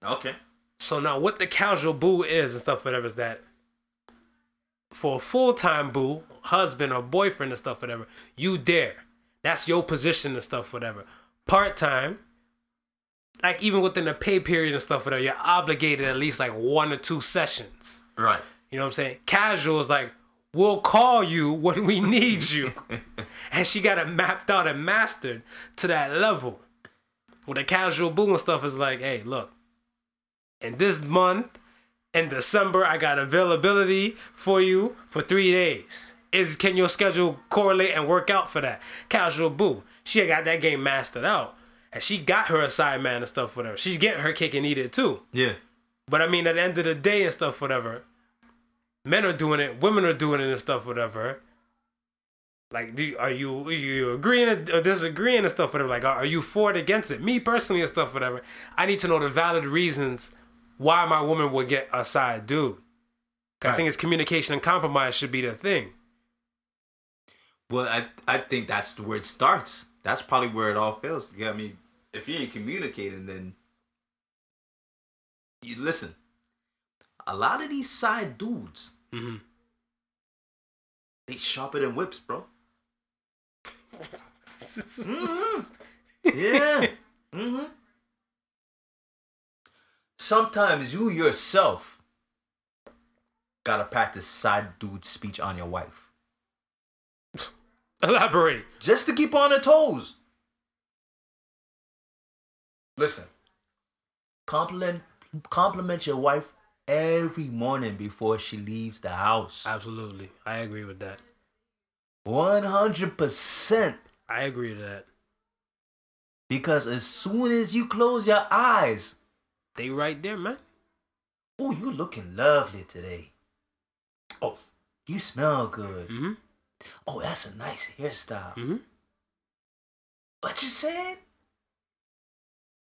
Okay. So now, what the casual boo is and stuff, whatever, is that for a full time boo, husband or boyfriend and stuff, whatever, you there. That's your position and stuff, whatever. Part time, like even within the pay period and stuff, whatever, you're obligated at least like one or two sessions. Right. You know what I'm saying? Casual is like, we'll call you (laughs) when we need you. (laughs) and she got it mapped out and mastered to that level. With the casual boo and stuff is like, hey, look, in this month, in December, I got availability for you for three days. is can your schedule correlate and work out for that? Casual boo. She got that game mastered out. And she got her assigned man and stuff, whatever. She's getting her cake and eat it too. Yeah. But I mean, at the end of the day and stuff, whatever, men are doing it, women are doing it and stuff, whatever. Like, do you, are you are you agreeing or disagreeing and stuff, whatever? Like, are you for it, against it? Me personally and stuff, whatever. I need to know the valid reasons why my woman would get a side dude. 'Cause I think it's communication and compromise should be the thing. Well, I I think that's where it starts. That's probably where it all fails. Yeah, I mean, if you ain't communicating, then you listen. A lot of these side dudes, hmm they sharper than whips, bro. (laughs) Mhm. Yeah. hmm Sometimes you yourself gotta practice side dude speech on your wife. (laughs) Elaborate. just to keep on her toes. Listen, compliment compliment your wife every morning before she leaves the house. Absolutely. I agree with that. One hundred percent. I agree with that. Because as soon as you close your eyes, They right there, man. oh, you looking lovely today. Oh, you smell good. Mm-hmm. Oh, that's a nice hairstyle. Mm-hmm. What you saying?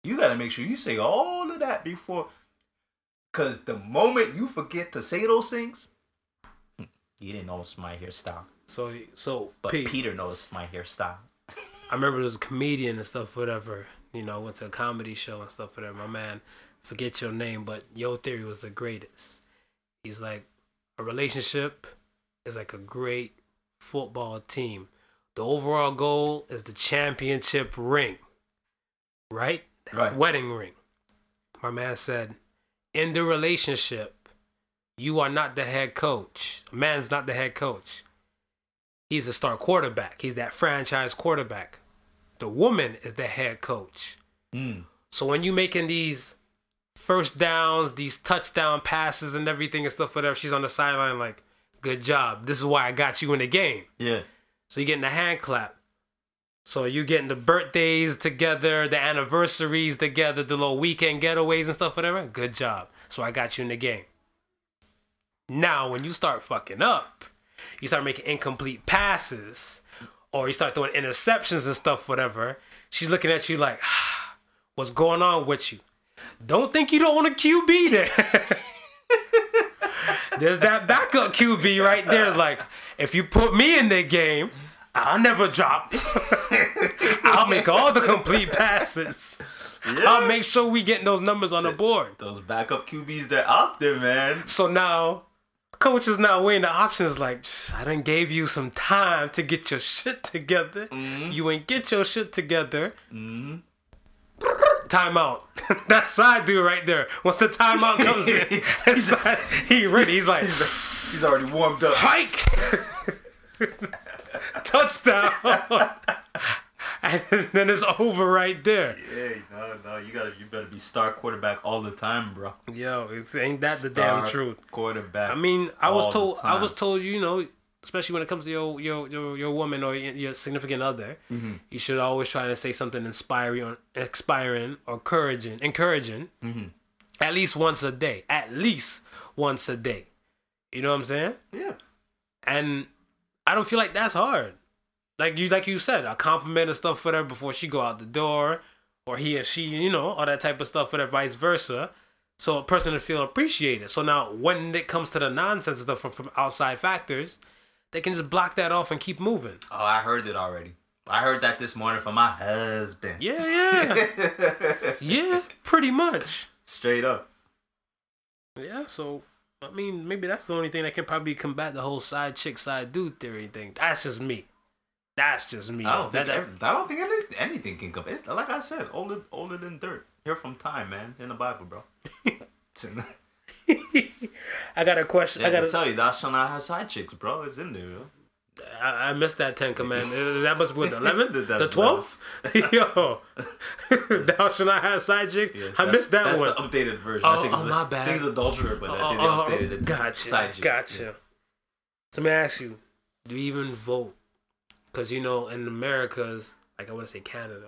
You gotta make sure you say all of that before. Cause the moment you forget to say those things, hmm, you didn't know it's my hairstyle. So so But Pete, Peter knows my hairstyle. I remember there was a comedian and stuff, whatever. You know, went to a comedy show and stuff, whatever. My man, forget your name, but Yo Theory was the greatest. He's like, a relationship is like a great football team. The overall goal is the championship ring, right? Right. Wedding ring. My man said, in the relationship, you are not the head coach. A man's not the head coach. He's a star quarterback. He's that franchise quarterback. The woman is the head coach. Mm. So when you making these first downs, these touchdown passes and everything and stuff, whatever, she's on the sideline like, good job. This is why I got you in the game. Yeah. So you're getting the hand clap. So you getting the birthdays together, the anniversaries together, the little weekend getaways and stuff, whatever. Good job. So I got you in the game. Now, when you start fucking up, you start making incomplete passes, or you start throwing interceptions and stuff, whatever. She's looking at you like, ah, what's going on with you? Don't think you don't want a QB there. (laughs) There's that backup QB right there. Like, if you put me in the game, I'll never drop. (laughs) I'll make all the complete passes. I'll make sure we get those numbers on the board. Those backup QBs, they're out there, man. So now, coach is now weighing the options. Like, I done gave you some time to get your shit together. Mm-hmm. You ain't get your shit together. Mm-hmm. Timeout. (laughs) that side dude right there. Once the timeout comes in, (laughs) side- he ready. He's like, He's already warmed up. hike, touchdown, (laughs) and then it's over right there. Yeah, no, no, you gotta, you better be star quarterback all the time, bro. Yo, it's, ain't that the damn truth? Quarterback. I mean, I was told, I was told, you know, especially when it comes to your your your, your woman or your, your significant other, Mm-hmm. you should always try to say something inspiring, or inspiring, or encouraging, encouraging, Mm-hmm. at least once a day, at least once a day. You know what I'm saying? yeah. And I don't feel like that's hard. Like you, like you said, a compliment and stuff for her before she go out the door, or he or she, you know, all that type of stuff for her, vice versa. So a person to feel appreciated. So now when it comes to the nonsense stuff from, from outside factors, they can just block that off and keep moving. Oh, I heard it already. I heard that this morning from my husband. Yeah, yeah, (laughs) yeah, pretty much. Straight up. Yeah, so I mean, maybe that's the only thing that can probably combat the whole side chick, side dude theory thing. That's just me. That's just me. I don't That- think that's- every- I don't think any, anything can come. It's, like I said, older older than dirt. Hear from time, man, in the Bible, bro. It's in the- I got a question. yeah, I got. gotta tell you, thou shalt not have side chicks, bro. It's in there, yo. I, I missed that Ten Commandment. Uh, That must be what, the (laughs) eleventh, the twelfth. (laughs) Yo, (laughs) thou shalt not have side chick. Yeah, I missed that that's one. the updated version. Oh, I think oh, it's my a, bad. I think it's adulterer, but I think Oh, oh, updated it. gotcha, Side chick. gotcha. So let me ask you: do you even vote? Because you know, in America's, like I want to say Canada,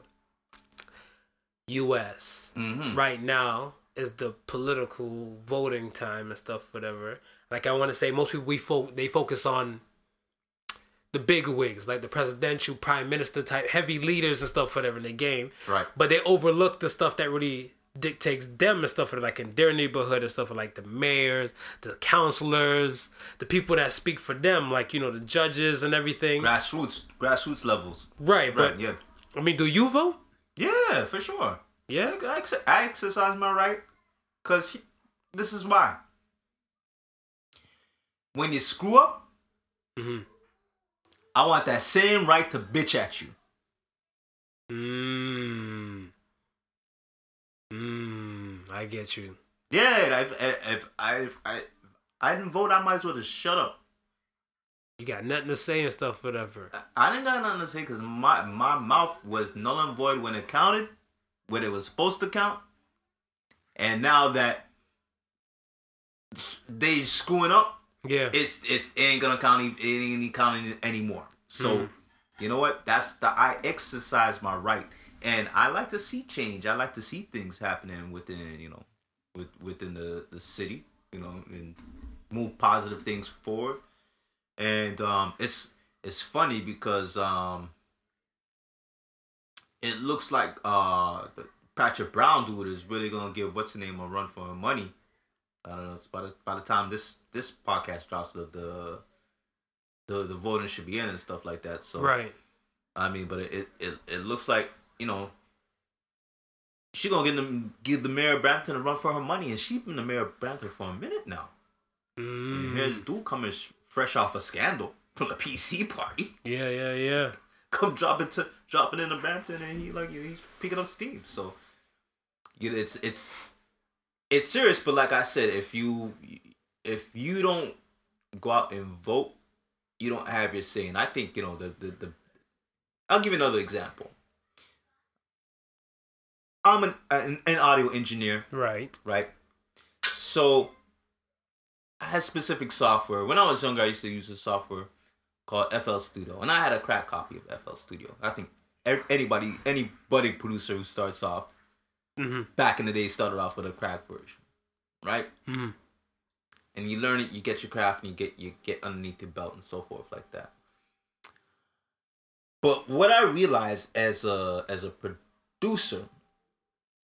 U.S. Mm-hmm. right now is the political voting time and stuff, whatever. Like I want to say, most people we fo- they focus on the big wigs, like the presidential, prime minister type, heavy leaders and stuff, whatever in the game. Right. But they overlook the stuff that really dictates them and stuff, like in their neighborhood and stuff, like the mayors, the counselors, the people that speak for them, like you know the judges and everything. Grassroots, grassroots levels. Right, but Yeah. I mean, do you vote? Yeah, for sure. Yeah. I, I exercise my right because this is why. When you screw up, Mhm. I want that same right to bitch at you. Mmm. Mmm. I get you. Yeah, if if I if I I didn't vote, I might as well just shut up. You got nothing to say and stuff, whatever. I- I didn't got nothing to say because my my mouth was null and void when it counted, when it was supposed to count, and now that they screwing up, Yeah. it's it's it ain't gonna count. It ain't counting anymore. So, Mhm. you know what? That's the I exercise my right, and I like to see change. I like to see things happening within you know, with within the the city. You know, and move positive things forward. And um, it's it's funny because um, it looks like uh the Patrick Brown dude is really gonna give what's the name a run for her money. I don't know. It's by the by the time this this podcast drops, the the the, the voting should be in and stuff like that. So right. I mean, but it it, it looks like you know she gonna give them give the mayor of Brampton a run for her money, and she been the mayor of Brampton for a minute now. And Mm. here's dude coming fresh off a scandal from the PC party, Yeah, yeah, yeah. come dropping to dropping into Brampton, and he like he's picking up steam. So it's it's it's serious. But like I said, if you if you don't go out and vote, you don't have your say. And I think you know the the, the I'll give you another example. I'm an, an an audio engineer, Right. right? So I had specific software. When I was younger, I used to use a software called FL Studio, and I had a crack copy of FL Studio. I think anybody, any budding producer who starts off Mm-hmm. back in the day started off with a crack version, right? Mm-hmm. And you learn it, you get your craft, and you get you get underneath your belt and so forth like that. But what I realized as a as a producer,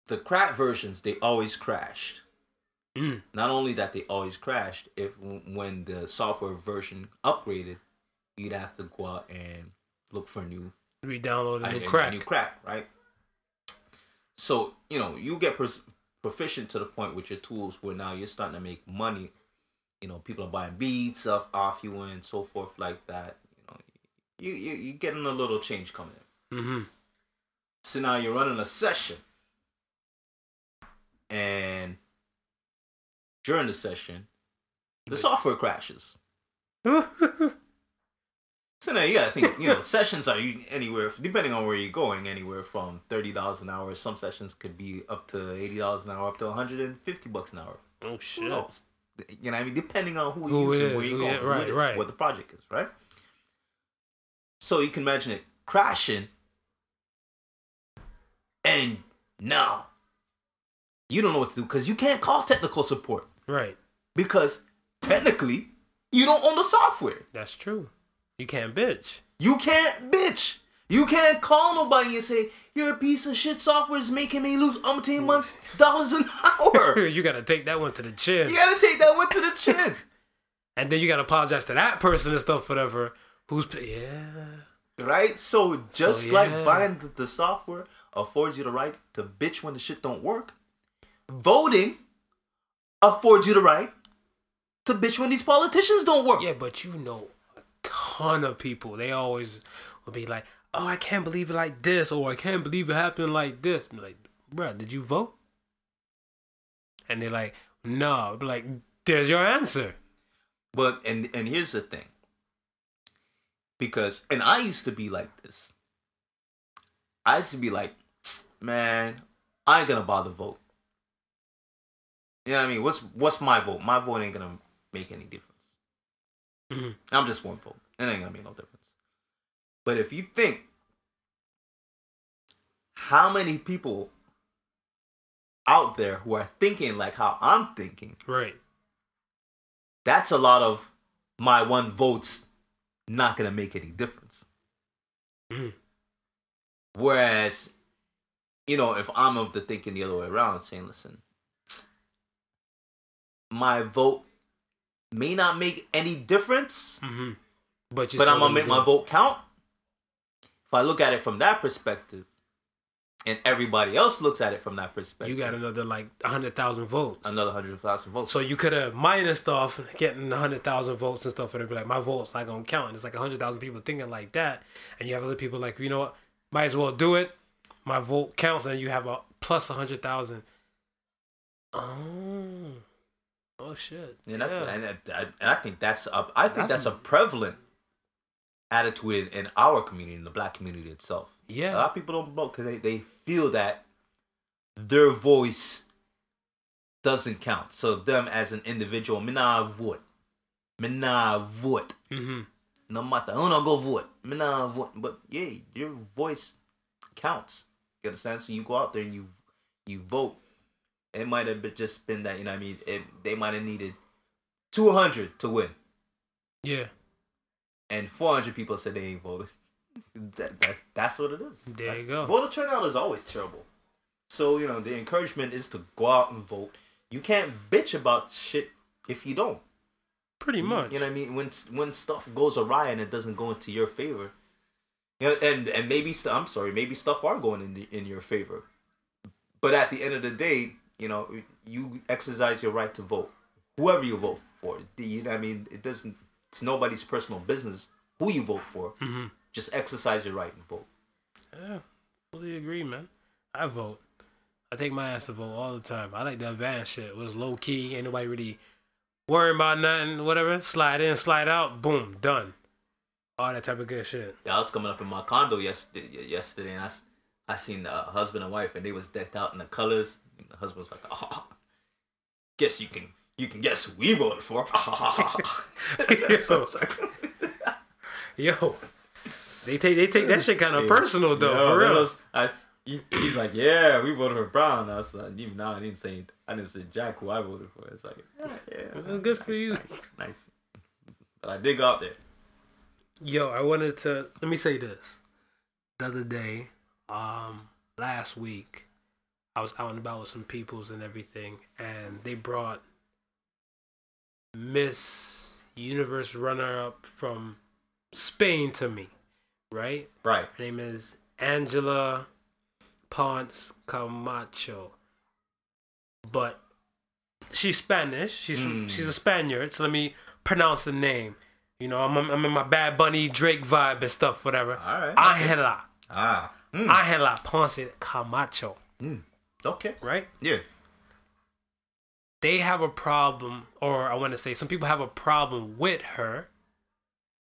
the crack versions they always crashed. Mm. Not only that they always crashed, if when the software version upgraded, you'd have to go out and look for a new Re-download a a- new a crack. new crack, right? So you know you get pers- proficient to the point with your tools where now you're starting to make money. You know, people are buying beads off, off you and so forth like that. You know, you you you getting a little change coming in. Mm-hmm. So now you're running a session, and during the session, the software crashes. (laughs) (laughs) So now you gotta think, you know, sessions are anywhere depending on where you're going, anywhere from thirty dollars an hour. Some sessions could be up to eighty dollars an hour, up to one hundred and fifty bucks an hour. oh Who shit. knows? You know, what I mean, depending on who, Who you is, where you're going, yeah, right, is, right. what the project is, right? So you can imagine it crashing, and now you don't know what to do because you can't call technical support Right. because technically you don't own the software. That's true. You can't bitch. You can't bitch. You can't call nobody and say you're a piece of shit. Software is making me lose umpteen months (laughs) dollars an hour. (laughs) you gotta take that one to the chin. you gotta take that one to the chin, (laughs) And then you gotta apologize to that person and stuff, whatever. Who's yeah. right? So just So, like buying the, the software affords you the right to bitch when the shit don't work, voting affords you the right to bitch when these politicians don't work. Yeah, but you know ton of people. They always will be like, "Oh, I can't believe it like this," or "I can't believe it happened like this." I'm like, bruh, did you vote? And they're like, "No." I'm like, there's your answer. But and and here's the thing. Because and I used to be like this. I used to be like, man, I ain't gonna bother vote. You know what I mean? What's what's my vote? My vote ain't gonna make any difference. Mhm. I'm just one vote. It ain't gonna make no difference. But if you think how many people out there who are thinking like how I'm thinking, Right. that's a lot of my one votes not gonna make any difference. Mhm. Whereas, you know, if I'm of the thinking the other way around, saying, listen, my vote may not make any difference, Mm-hmm. But but I'm gonna make my vote count. If I look at it from that perspective, and everybody else looks at it from that perspective, You got another like hundred thousand votes. another hundred thousand votes. So you could have minused off getting hundred thousand votes and stuff, and be like my vote's not gonna count. And it's like hundred thousand people thinking like that, and you have other people like, you know what, might as well do it. My vote counts, and you have a plus hundred thousand. Oh, oh shit! Yeah. and, I, and I think that's a, I think That's- that's, a prevalent attitude in, our community, in the black community itself. Yeah. A lot of people don't vote because they, they feel that their voice doesn't count. So them as an individual, me nah vote, me nah vote. mm-hmm. No matter, I don't go vote, me nah vote. But yeah, your voice counts. You understand? So you go out there and you you vote. It might have been just been that you know what I mean. It, they might have needed two hundred to win, yeah. And four hundred people said they ain't voted. That, that that's what it is. There you go. Voter turnout is always terrible. So you know the encouragement is to go out and vote. You can't bitch about shit if you don't. Pretty much. You know what I mean? When when stuff goes awry and it doesn't go into your favor, you know, and and maybe st- I'm sorry, maybe stuff are going in the, in your favor, but at the end of the day, you know, you exercise your right to vote, whoever you vote for. You know, what I mean, it doesn't. It's nobody's personal business who you vote for. mm-hmm. Just exercise your right and vote. Yeah, fully agree, man. I vote. I take my ass to vote all the time. I like the advanced shit. It was low key. Ain't nobody really worrying about nothing. Whatever. Slide in, slide out. Boom, done. All that type of good shit. Yeah, I was coming up in my condo yesterday, yesterday, and I, I seen the husband and wife, and they was decked out in the colors. And the husband was like, "Oh, (laughs) guess you can you can guess who we voted for." so (laughs) I was (laughs) like, Yo, they take they take that shit kind of personal though. Yo, for real. was- I, he, he's like, "Yeah, we voted for Brown." I was like, even now I didn't say I didn't say Jack who I voted for. It's like, yeah, yeah Well, good for you. nice, nice. But I did go out there. Yo, I wanted to let me say this. The other day, um, last week, I was out and about with some peoples and everything, and they brought Miss Universe runner up from Spain to me, right? Right. Her name is Angela Ponce Camacho. But she's Spanish. She's from, Mm. she's a Spaniard. So let me pronounce the name. You know, I'm, I'm in my Bad Bunny Drake vibe and stuff, whatever. All right. Angela. Ah. Mm. Angela Ponce Camacho, Okay. right? Yeah. They have a problem, or I want to say some people have a problem with her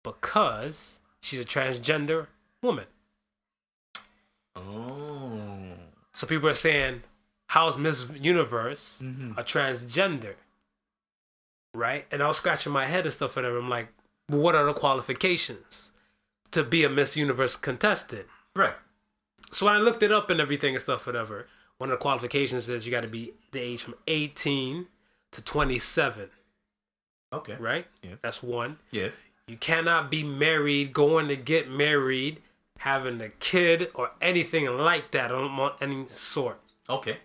because she's a transgender woman. Oh. So people are saying, how's Miss Universe Mhm. a transgender? Right? And I was scratching my head and stuff whatever. I'm like, well, what are the qualifications to be a Miss Universe contestant? Right. So when I looked it up and everything and stuff, whatever, one of the qualifications is you got to be the age from 18 to 27, Okay. right? Yeah. That's one. Yeah. You cannot be married, going to get married, having a kid, or anything like that on any sort. Okay.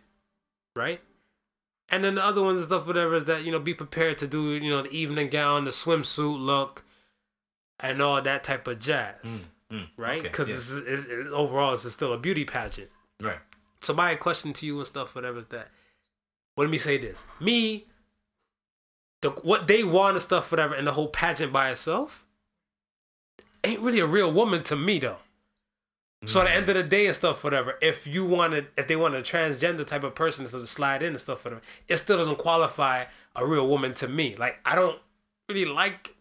right? And then the other ones and stuff, whatever, is that you know be prepared to do you know the evening gown, the swimsuit look, and all that type of jazz, Mm. right? Okay, Because yeah. is, is- overall this is still a beauty pageant. Right. So my question to you and stuff, whatever, is that. Well, let me say this: me, the what they want and stuff, whatever, and the whole pageant by itself, ain't really a real woman to me though. So at the end of the day and stuff, whatever, if you wanted, if they want a transgender type of person to slide in and stuff, whatever, it still doesn't qualify a real woman to me. Like I don't really like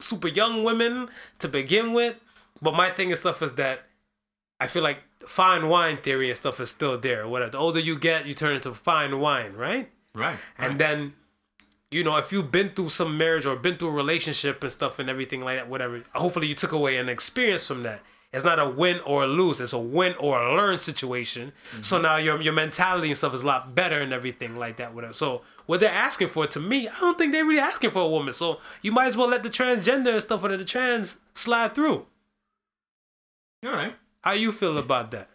super young women to begin with, but my thing and stuff is that I feel like fine wine theory and stuff is still there. Whatever, the older you get, you turn into fine wine, right? Right. And then you know, if you've been through some marriage or been through a relationship and stuff and everything like that, whatever, hopefully you took away an experience from that. It's not a win or a lose. It's a win or a learn situation. Mm-hmm. So now your your mentality and stuff is a lot better and everything like that. Whatever. So what they're asking for, to me, I don't think they're really asking for a woman. So you might as well let the transgender and stuff or the trans slide through. All right. How you feel about that?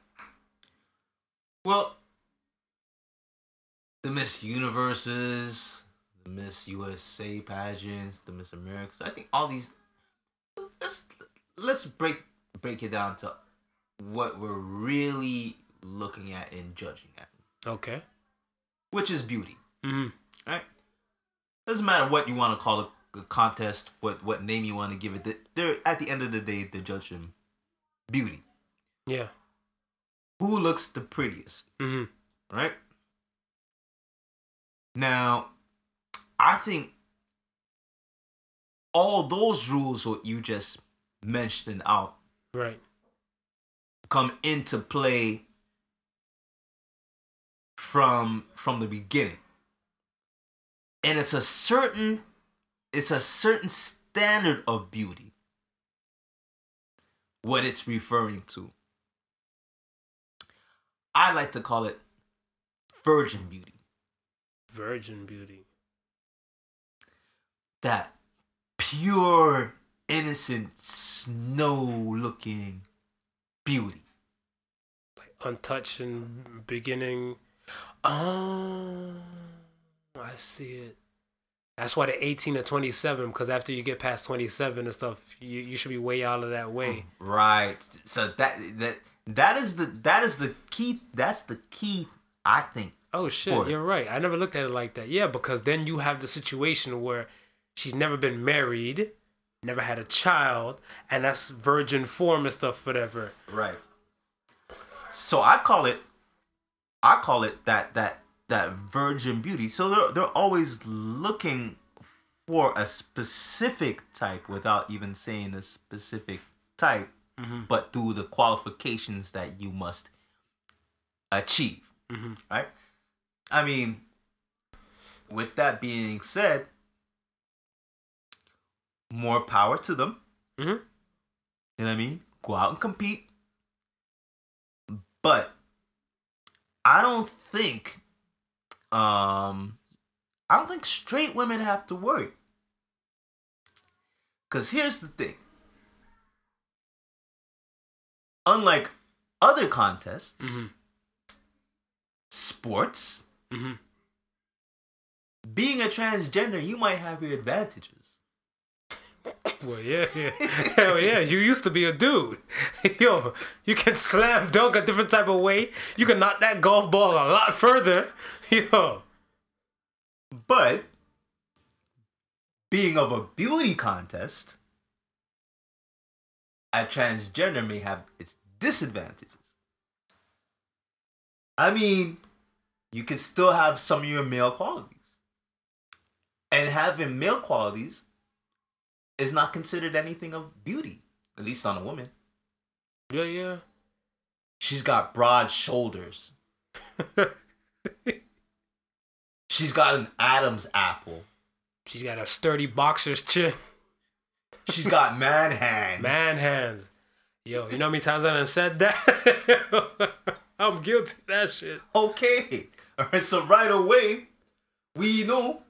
Well, the Miss Universes, the Miss USA pageants, the Miss Americas. I think all these. Let's let's break break it down to what we're really looking at and judging at, Okay. which is beauty. hmm Right? Doesn't matter what you want to call a, a contest, what what name you want to give it. They're at the end of the day, they're judging beauty. Yeah. Who looks the prettiest? hmm right? Now, I think all those rules what you just mentioned out Right. come into play from from the beginning. And it's a certain it's a certain standard of beauty what it's referring to. I like to call it virgin beauty. Virgin beauty. that pure, innocent, snow looking beauty. Like untouched and beginning. Oh, I see it. That's why the 18 to 27, because after you get past 27 and stuff, you, you should be way out of that way. Right. So that that that is the that is the key that's the key I think. Oh shit, you're right. I never looked at it like that. Yeah, because then you have the situation where she's never been married, never had a child, and that's virgin form and stuff, whatever. Right. So I call it I call it that that that virgin beauty. So they're they're always looking for a specific type without even saying a specific type, but through the qualifications that you must achieve. Right? I mean, with that being said, more power to them. Mhm. You know what I mean? Go out and compete. But I don't think um I don't think straight women have to worry. Cause here's the thing. Unlike other contests, Mhm. sports, Mhm. being a transgender, you might have your advantages. Well, yeah, yeah. Hell yeah. You used to be a dude. (laughs) Yo, you can slam dunk a different type of way. You can knock that golf ball a lot further. (laughs) Yo. But being of a beauty contest, a transgender may have its disadvantages. I mean, you can still have some of your male qualities. And having male qualities is not considered anything of beauty, at least on a woman. Yeah, yeah. She's got broad shoulders. (laughs) She's got an Adam's apple. She's got a sturdy boxer's chin. She's got man hands. Man hands. Yo, you know how many times I done said that? (laughs) I'm guilty of that shit. Okay. All right. So right away, we know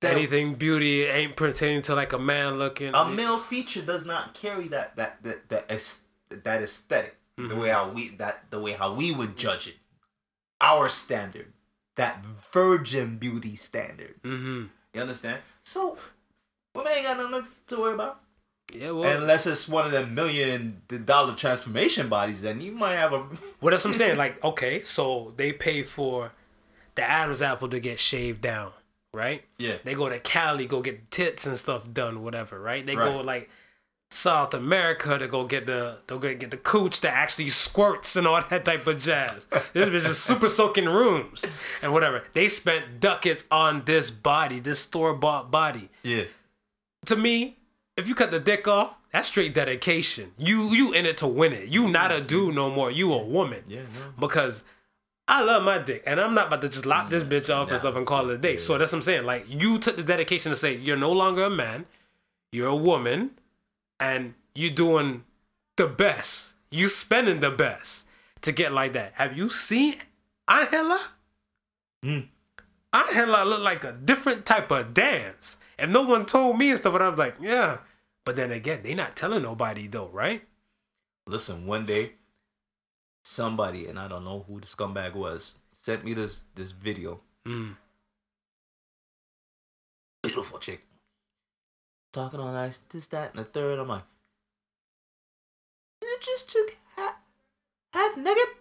that Anything beauty ain't pertaining to like a man looking. a male feature does not carry that that that that, that esthetic the way how we that the way how we would judge it. Our standard, that virgin beauty standard. Mm-hmm. You understand? So women ain't got nothing to worry about. Yeah, well, Unless it's one of the million dollar transformation bodies, then you might have a. (laughs) Well, that's what I'm saying. Like, okay, so they pay for the Adam's apple to get shaved down, right? Yeah. They go to Cali, go get tits and stuff done, whatever, right? They go like South America to go get the they'll go get the cooch that actually squirts and all that type of jazz. This bitch is super soaking rooms and whatever. They spent ducats on this body, this store bought body. Yeah. To me, if you cut the dick off, that's straight dedication. You you in it to win it. You not a dude no more. You a woman. Yeah, no. Because I love my dick, and I'm not about to just lock this bitch off and stuff and call it a day. yeah. So that's what I'm saying. Like you took the dedication to say you're no longer a man, you're a woman, and you're doing the best. You spending the best to get like that. Have you seen Angela? Hmm. Angela look like a different type of dance. If no one told me and stuff, and I'm like, yeah. But then again, they not telling nobody though, right? Listen, one day, somebody and I don't know who the scumbag was sent me this this video. Mm. Beautiful chick, talking all nice, this, that, and the third. I'm like, it just took half, half naked.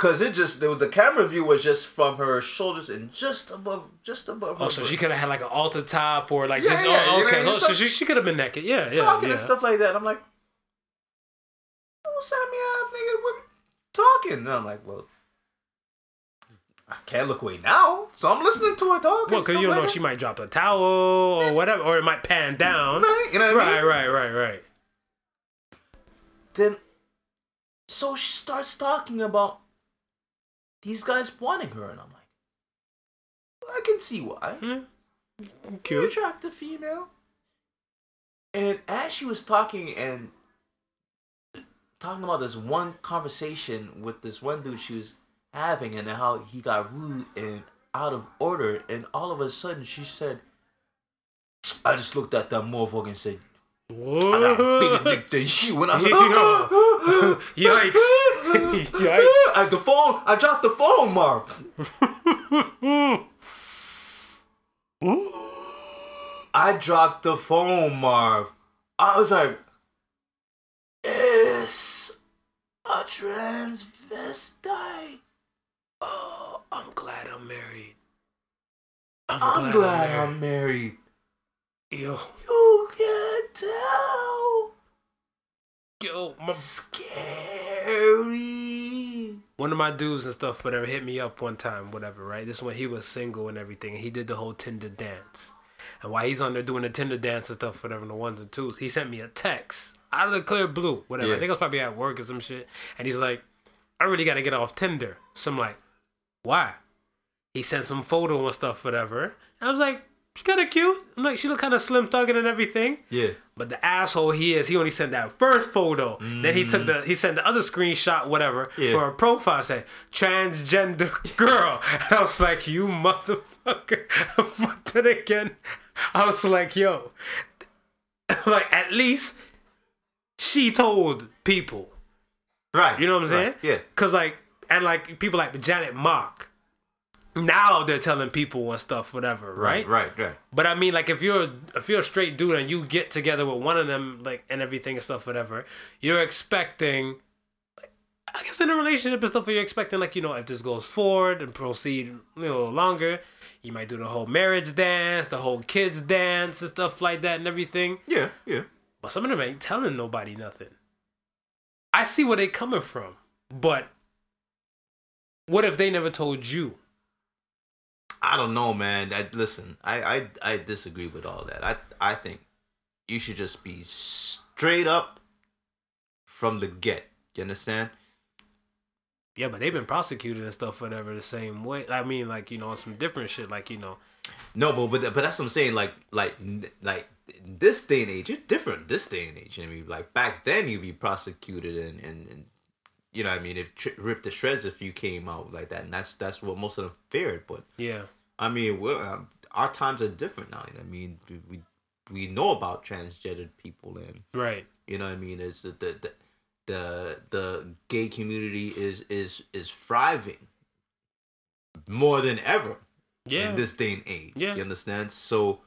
Cause it just the, the camera view was just from her shoulders and just above, just above. her Oh, so butt. she could have had like an altar top or like Yeah, just yeah, oh, you know, okay. Oh, so she, she could have been naked. Yeah, yeah, talking yeah. and stuff like that. I'm like, who's sending me half naked women talking? And I'm like, well, I can't look away now, so I'm listening to her talk. Well, because you don't know, she might drop a towel or whatever, or it might pan down. right, you know what I Right, mean? right, right, right. Then, so she starts talking about these guys wanting her, and I'm like, well, I can see why. Hmm. You're Cute. attractive female. And as she was talking and talking about this one conversation with this one dude she was having and how he got rude and out of order, and all of a sudden she said, I just looked at that motherfucker and said, I got a bigger dick than you. And I was (laughs) like, Yikes. (laughs) At the phone, I dropped the phone, Mark. (laughs) I dropped the phone, Marv. I was like, it's a transvestite. Oh, I'm glad I'm married. I'm, I'm glad I'm married. married. Yo, You can tell. yo, my, Scary. one of my dudes and stuff, whatever, hit me up one time, whatever, right? This is when he was single and everything. And he did the whole Tinder dance. And while he's on there doing the Tinder dance and stuff, whatever, the ones and twos, he sent me a text out of the clear blue, whatever. Yeah. I think I was probably at work or some shit. And he's like, I really got to get off Tinder. So I'm like, why? He sent some photo and stuff, whatever. And I was like, she kind of cute. I'm like, she look kind of slim thugging and everything. Yeah. But the asshole he is, he only sent that first photo. Then he took the he sent the other screenshot, whatever, Yeah. for a profile said transgender girl. (laughs) And I was like, you motherfucker. (laughs) I fucked it again. I was like, yo. (laughs) like at least she told people. Right. You know what I'm saying? Yeah. Cause like and like people like Janet Mock. Now they're telling people and stuff, whatever, right? Right. Right. But I mean, like, if you're if you're a straight dude and you get together with one of them, like, and everything and stuff, whatever, you're expecting, like, I guess in a relationship and stuff, you're expecting, like, you know, if this goes forward and proceed a little longer, you might do the whole marriage dance, the whole kids dance and stuff like that and everything. Yeah. Yeah. But some of them ain't telling nobody nothing. I see where they coming from, but what if they never told you? I don't know, man. I, listen, I, I I disagree with all that. I I think you should just be straight up from the get. You understand? Yeah, but they've been prosecuted and stuff, whatever, the same way. I mean, like you know, some different shit, like you know, No, but but but that's what I'm saying. Like like like this day and age, it's different. This day and age, I mean, like back then you'd be prosecuted and and, and you know, what I mean, if tri- ripped to shreds if you came out like that, and that's that's what most of them feared. But yeah, I mean, we're, um, our times are different now. You know I mean, we, we know about transgendered people, and right, you know what I mean. It's the the the the, the gay community is is is thriving more than ever yeah, in this day and age. Yeah. You understand? So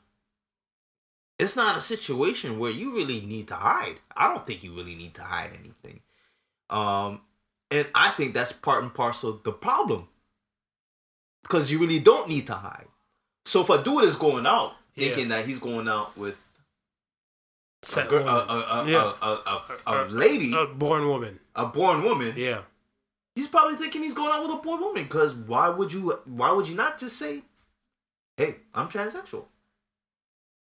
it's not a situation where you really need to hide. I don't think you really need to hide anything. Um and I think that's part and parcel of the problem. Because you really don't need to hide. So if a dude is going out thinking that he's going out with a, girl, a, a, a, Yeah. a, a, lady, a born woman. a born woman, Yeah, he's probably thinking he's going out with a born woman. Because why would you? Why would you not just say, "Hey, I'm transsexual"?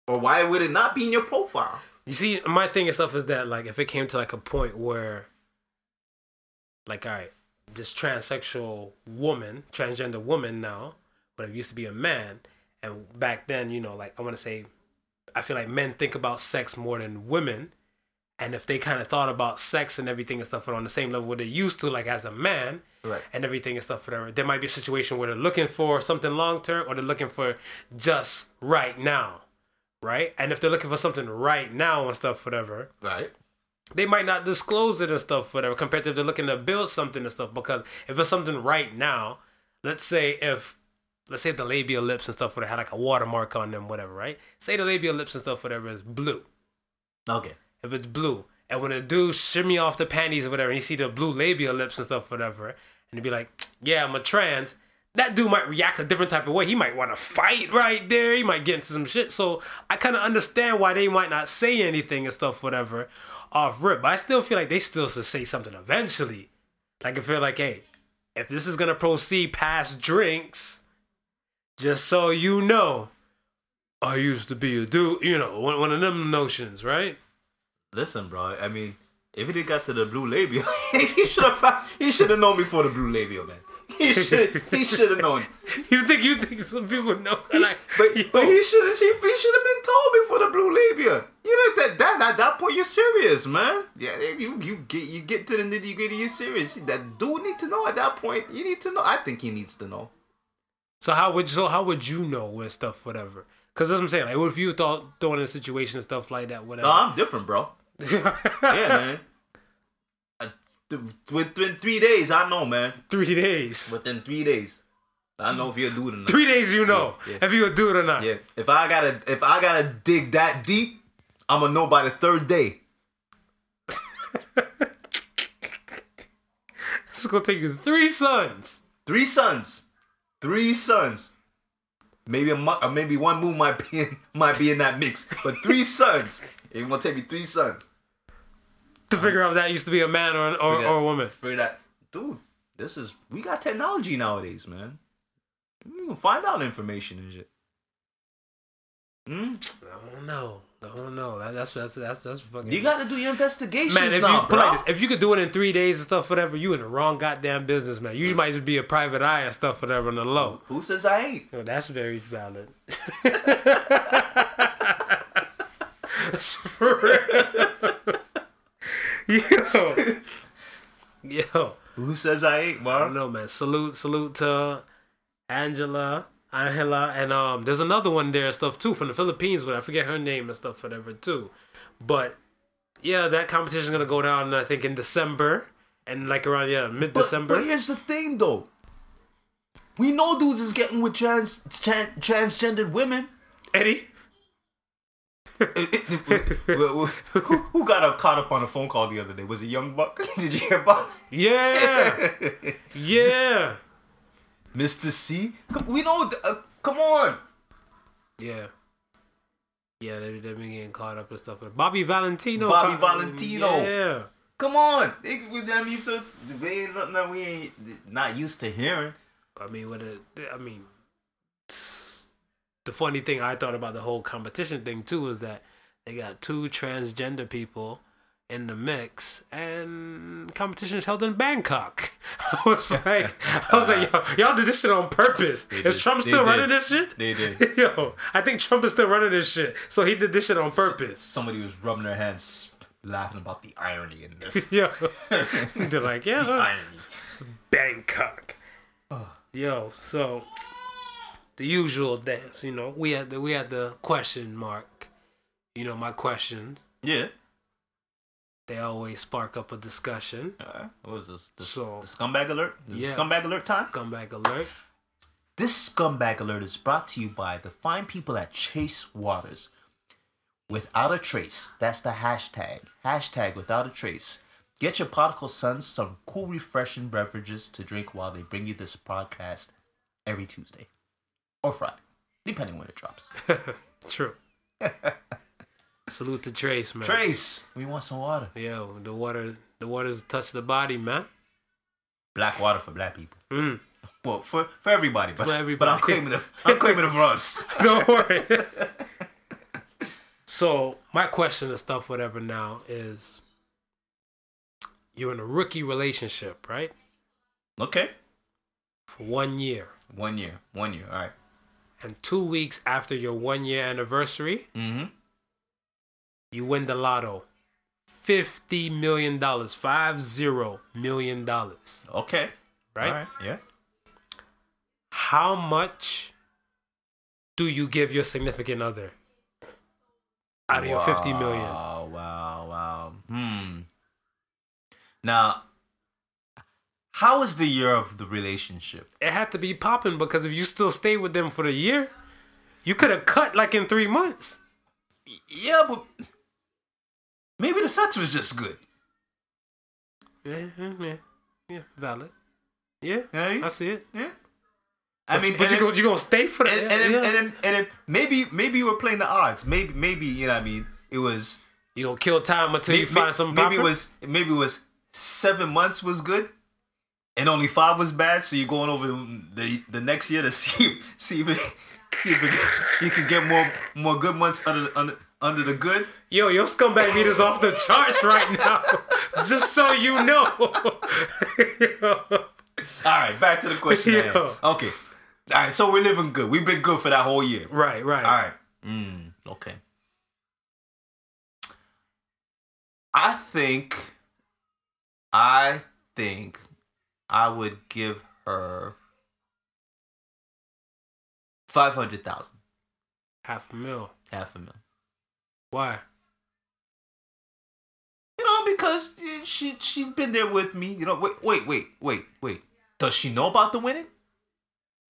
Or why would it not be in your profile? you see, my thing stuff is that like if it came to like a point where, like, all right, this transsexual woman, transgender woman now, but it used to be a man. And back then, you know, like I want to say, I feel like men think about sex more than women. And if they kind of thought about sex and everything and stuff but on the same level they used to, like as a man, Right. and everything and stuff, whatever, there might be a situation where they're looking for something long term or they're looking for just right now, right? And if they're looking for something right now and stuff, whatever, Right. They might not disclose it and stuff, whatever, compared to if they're looking to build something and stuff. Because if it's something right now, let's say if let's say the labial lips and stuff, whatever, had like a watermark on them, whatever, right? Say the labial lips and stuff, whatever, is blue. Okay. If it's blue, and when a dude shimmy off the panties or whatever, and you see the blue labial lips and stuff, whatever, and he'd be like, "Yeah, I'm a trans." That dude might react a different type of way. He might want to fight right there. He might get into some shit. So I kind of understand why they might not say anything and stuff, whatever, off rip. But I still feel like they still should say something eventually. Like I feel like, hey, if this is gonna proceed past drinks, just so you know, I used to be a dude. You know, one, one of them notions, right? Listen, bro. I mean, if he got to the blue label, (laughs) he should have. He should have known before the blue label, man. He (laughs) should. He should have known. You think you think some people know? He Like, but, yo, but he should have. He, he should have been told before the blue labia. You know that that at that point you're serious, man. Yeah, you you get you get to the nitty gritty. You're serious. That dude need to know at that point. You need to know. I think he needs to know. so how would so how would you know when stuff whatever? Because that's what I'm saying. Like, what if you thought throwing in a situation and stuff like that, whatever? No, I'm different, bro. (laughs) Yeah, man. Th- within three days, I know, man. Three days. Within three days, I know if you're a dude or not. Three days, you know Yeah, yeah. if you're a dude or not. Yeah, if I gotta if I gotta dig that deep, I'm gonna know by the third day. (laughs) It's gonna take you three sons. Three sons, three sons. Maybe a or maybe one moon might be in (laughs) might be in that mix, but three sons. It gonna take me three sons. To figure out if that used to be a man or, or, Figure- or a woman. Figure that, dude. This is we got technology nowadays, man. We can find out information and shit. Hmm? I don't know. I don't know. That, that's that's that's that's fucking. You gotta do your investigations man, if now, you bro. like this, if you could do it in three days and stuff, whatever, you in the wrong goddamn business, man. You might just be a private eye and stuff, whatever, on the low. Who says I ain't? Yo, that's very valid. (laughs) (laughs) That's for real. (laughs) (laughs) Yo. Yo. Who says I ain't, I bro? don't know, man. Salute, salute to Angela, Angela, and um, there's another one there and stuff too from the Philippines, but I forget her name and stuff, whatever too. But yeah, that competition's gonna go down, I think, in December and like around yeah mid December. but here's the thing, though. We know dudes is getting with trans, tran transgendered women. Eddie. (laughs) who, who got up, caught up on a phone call the other day? Was it Young Buck? (laughs) Did you hear about Yeah, (laughs) yeah, Mr. C? We know. Uh, come on. yeah. Yeah, they they been getting caught up and stuff. Bobby Valentino. Bobby caught- Valentino. Yeah. Come on. It, I mean, so it's they ain't nothing that we ain't not used to hearing. I mean, what a, I mean, the funny thing I thought about the whole competition thing too is that they got two transgender people in the mix, and competition is held in Bangkok. (laughs) I was (laughs) like, I was like, yo, y'all did this shit on purpose. Is did. Trump They still did. running this shit? They did. (laughs) Yo, I think Trump is still running this shit, so he did this shit on purpose. Somebody was rubbing their hands, laughing about the irony in this. Yo, they're like, yeah, huh? irony. Bangkok. Yo, so the usual dance, you know. We had the we had the question mark. You know, my questions. Yeah. They always spark up a discussion. Uh, what was this? The, So- the scumbag alert? This is Yeah. scumbag alert time? Scumbag alert. This scumbag alert is brought to you by the fine people at Trace Waters. Without a trace, that's the hashtag. Hashtag without a trace. Get your prodigal sons some cool, refreshing beverages to drink while they bring you this podcast every Tuesday or Friday, depending when it drops. (laughs) True. (laughs) Salute to Trace, man. Trace, we want some water. Yo, the water the water's touch the body, man. Black water for black people. Mm. (laughs) Well, for for everybody, but For everybody. but I'm claiming it. I'm claiming it for us. Don't worry. so my question and stuff, whatever now is you're in a rookie relationship, right? Okay. for one year. One year. One year. All right. And two weeks after your one year anniversary, Mm-hmm. you win the lotto. $50 million. Five zero million dollars. Okay. Right? Yeah. How much do you give your significant other out of your 50 million? Wow, wow, wow. Hmm. Now, how was the year of the relationship? It had to be popping because if you still stayed with them for the year, you could have cut like in three months. Yeah, but maybe the sex was just good. Yeah, yeah, yeah, valid. Yeah, Yeah, I see it. Yeah. I I mean, but you then- go, you gonna stay for that? and, yeah, and, then, yeah. and, then, and then maybe maybe you were playing the odds. Maybe maybe you know what I mean. It was you gonna kill time until you find something maybe it was maybe it was seven months was good, and only five was bad. So you're going over the the, next year to (laughs) see if, see if, it, see if it, you can get more more good months under the, under under the good. Yo, your scumbag meter's off the charts right now. (laughs) Just so you know. (laughs) All right, back to the question. Okay. All right, so we're living good. We've been good for that whole year. right, right. All right. Mm, okay. I think, I think I would give her 500,000, Half a mil. half a mil. Why? You know, because she, she'd been there with me. You know, wait, wait, wait, wait, wait. Does she know about the winning?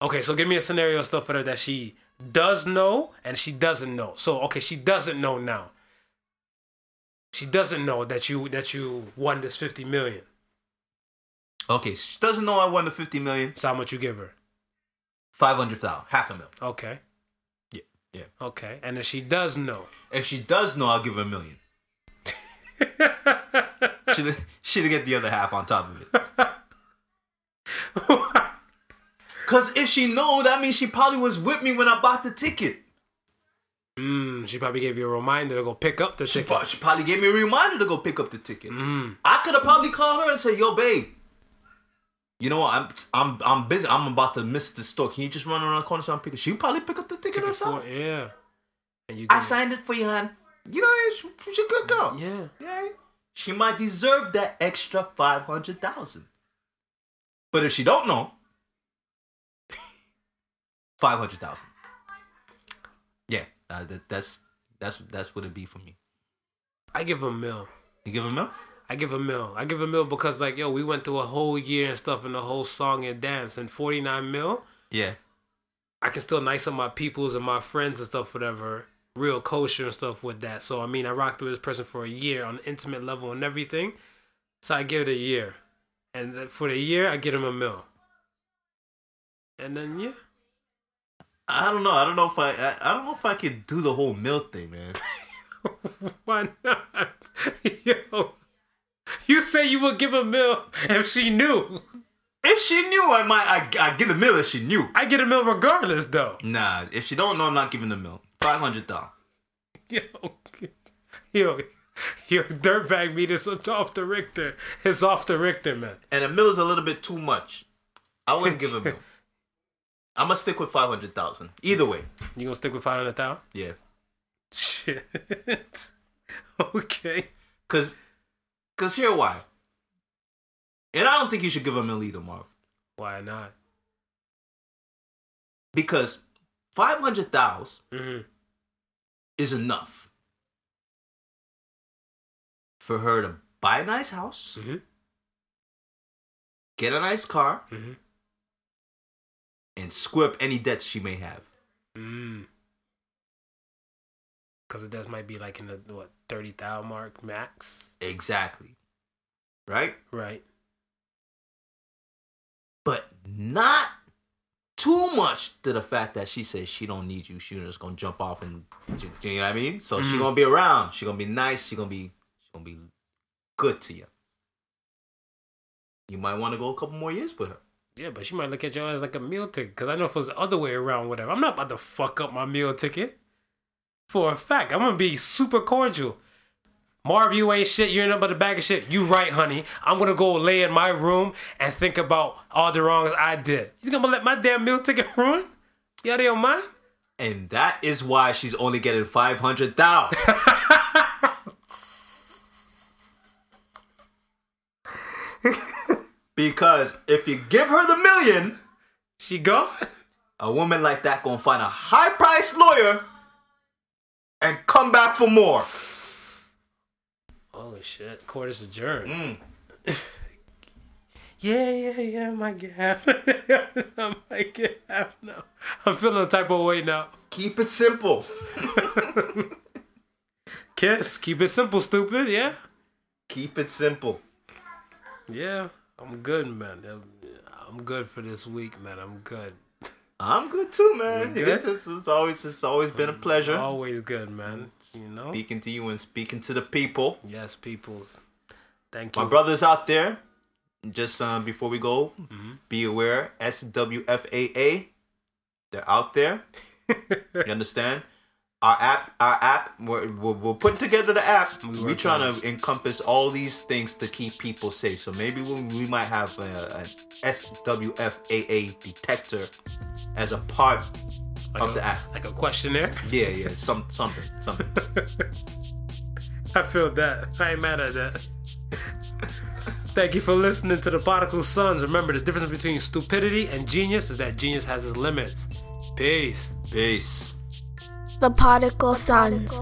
Okay, so give me a scenario stuff for her that she does know and she doesn't know. So okay, she doesn't know now. She doesn't know that you that you won this fifty million. Okay, she doesn't know I won the 50 million. So how much you give her? 500,000, half a mil. Okay. Yeah, yeah. Okay. And if she does know. If she does know, I'll give her a million. (laughs) She'll, she'll get the other half on top of it. (laughs) Cause if she know, that means she probably was with me when I bought the ticket. mm, she probably gave you a reminder to go pick up the She, ticket. prob- she probably gave me a reminder to go pick up the ticket. Mm. I could have probably called her and said, "Yo, babe, you know what? I'm I'm I'm busy. I'm about to miss the store. Can you just run around the corner so I'm picking?" She probably pick up the ticket, Ticket herself. for- yeah. And you I signed it for you, hon. You know, she- she's a good girl. Yeah. Yeah. She might deserve that extra five hundred thousand. But if she don't know, (laughs) five hundred thousand. Yeah, uh, that, that's that's that's what it'd be for me. I give a mil. You give a I give a mil. I give a mil because like yo, we went through a whole year and stuff and the whole song and dance and forty nine mil. Yeah. I can still nice on my peoples and my friends and stuff, whatever, real kosher and stuff with that. So I mean, I rocked with this person for a year on an intimate level and everything. So I give it a year, and for the year, I get him a mil. And then yeah, I don't know. I don't know if I, I I don't know if I could do the whole mil thing, man. (laughs) why not? (laughs) Yo, (laughs) you say you would give a mill if she knew. if she knew, I might I I get a mill if she knew. I get a mill regardless, though. Nah, if she don't know, I'm not giving the mill. Five hundred thousand. (laughs) Yo, yo, yo, dirtbag meters off the Richter. It's off the Richter, man. And a mill is a little bit too much. I wouldn't give a mill. (laughs) I'm gonna stick with five hundred thousand. Either way. You gonna stick with five hundred thousand? Yeah. Shit. okay. Cause, cause here why. And I don't think you should give a mill either, Marv. Why not? Because five hundred thousand Mm-hmm. is enough for her to buy a nice house, Mhm. get a nice car, Mhm. and square up any debts she may have. Mm. Cause it does might be like in the what thirty thousand mark max, Exactly. Right? right? But not too much to the fact that she says she don't need you. She's just gonna jump off and you know what I mean? So she Mhm. gonna be around. She gonna be nice. She gonna be she gonna be good to you. You might want to go a couple more years with her. Yeah, but she might look at your ass like a meal ticket. Cause I know if it was the other way around, whatever. I'm not about to fuck up my meal ticket. For a fact, I'm gonna be super cordial. Marv, you ain't shit. You're nothing but a bag of shit. You right, honey. I'm gonna go lay in my room and think about all the wrongs I did. You gonna let my damn meal ticket ruin? You out of your mind? And that is why she's only getting five hundred thousand. (laughs) because if you give her the million, She gone? a woman like that gonna find a high priced lawyer and come back for more. Holy shit. Court is adjourned. Mm. (laughs) Yeah, yeah, yeah, I might get half. (laughs) I might get half now. I'm feeling a type of way now. Keep it simple. (laughs) Kiss, keep it simple, stupid. Yeah, Keep it simple. yeah. I'm good, man. I'm good for this week, man. I'm good. I'm good too, man. Good? It's, it's, it's always it's always been a pleasure Always good, man. You know. speaking to you and speaking to the people. Yes, peoples. Thank you. My brothers out there, just um, before we go, Mm-hmm. be aware SWFAA, they're out there. (laughs) you understand? Our app, our app, we're, we're, we're putting together the app. We We working trying to encompass all these things to keep people safe. So maybe we, we might have a, an SWFAA detector as a part Like of a, the app. like a questionnaire. Yeah, yeah, some something, something. (laughs) I feel that. I ain't mad at that. Thank you for listening to the Prodigal Sons. Remember, the difference between stupidity and genius is that genius has its limits. Peace. Peace. The Prodigal Sons.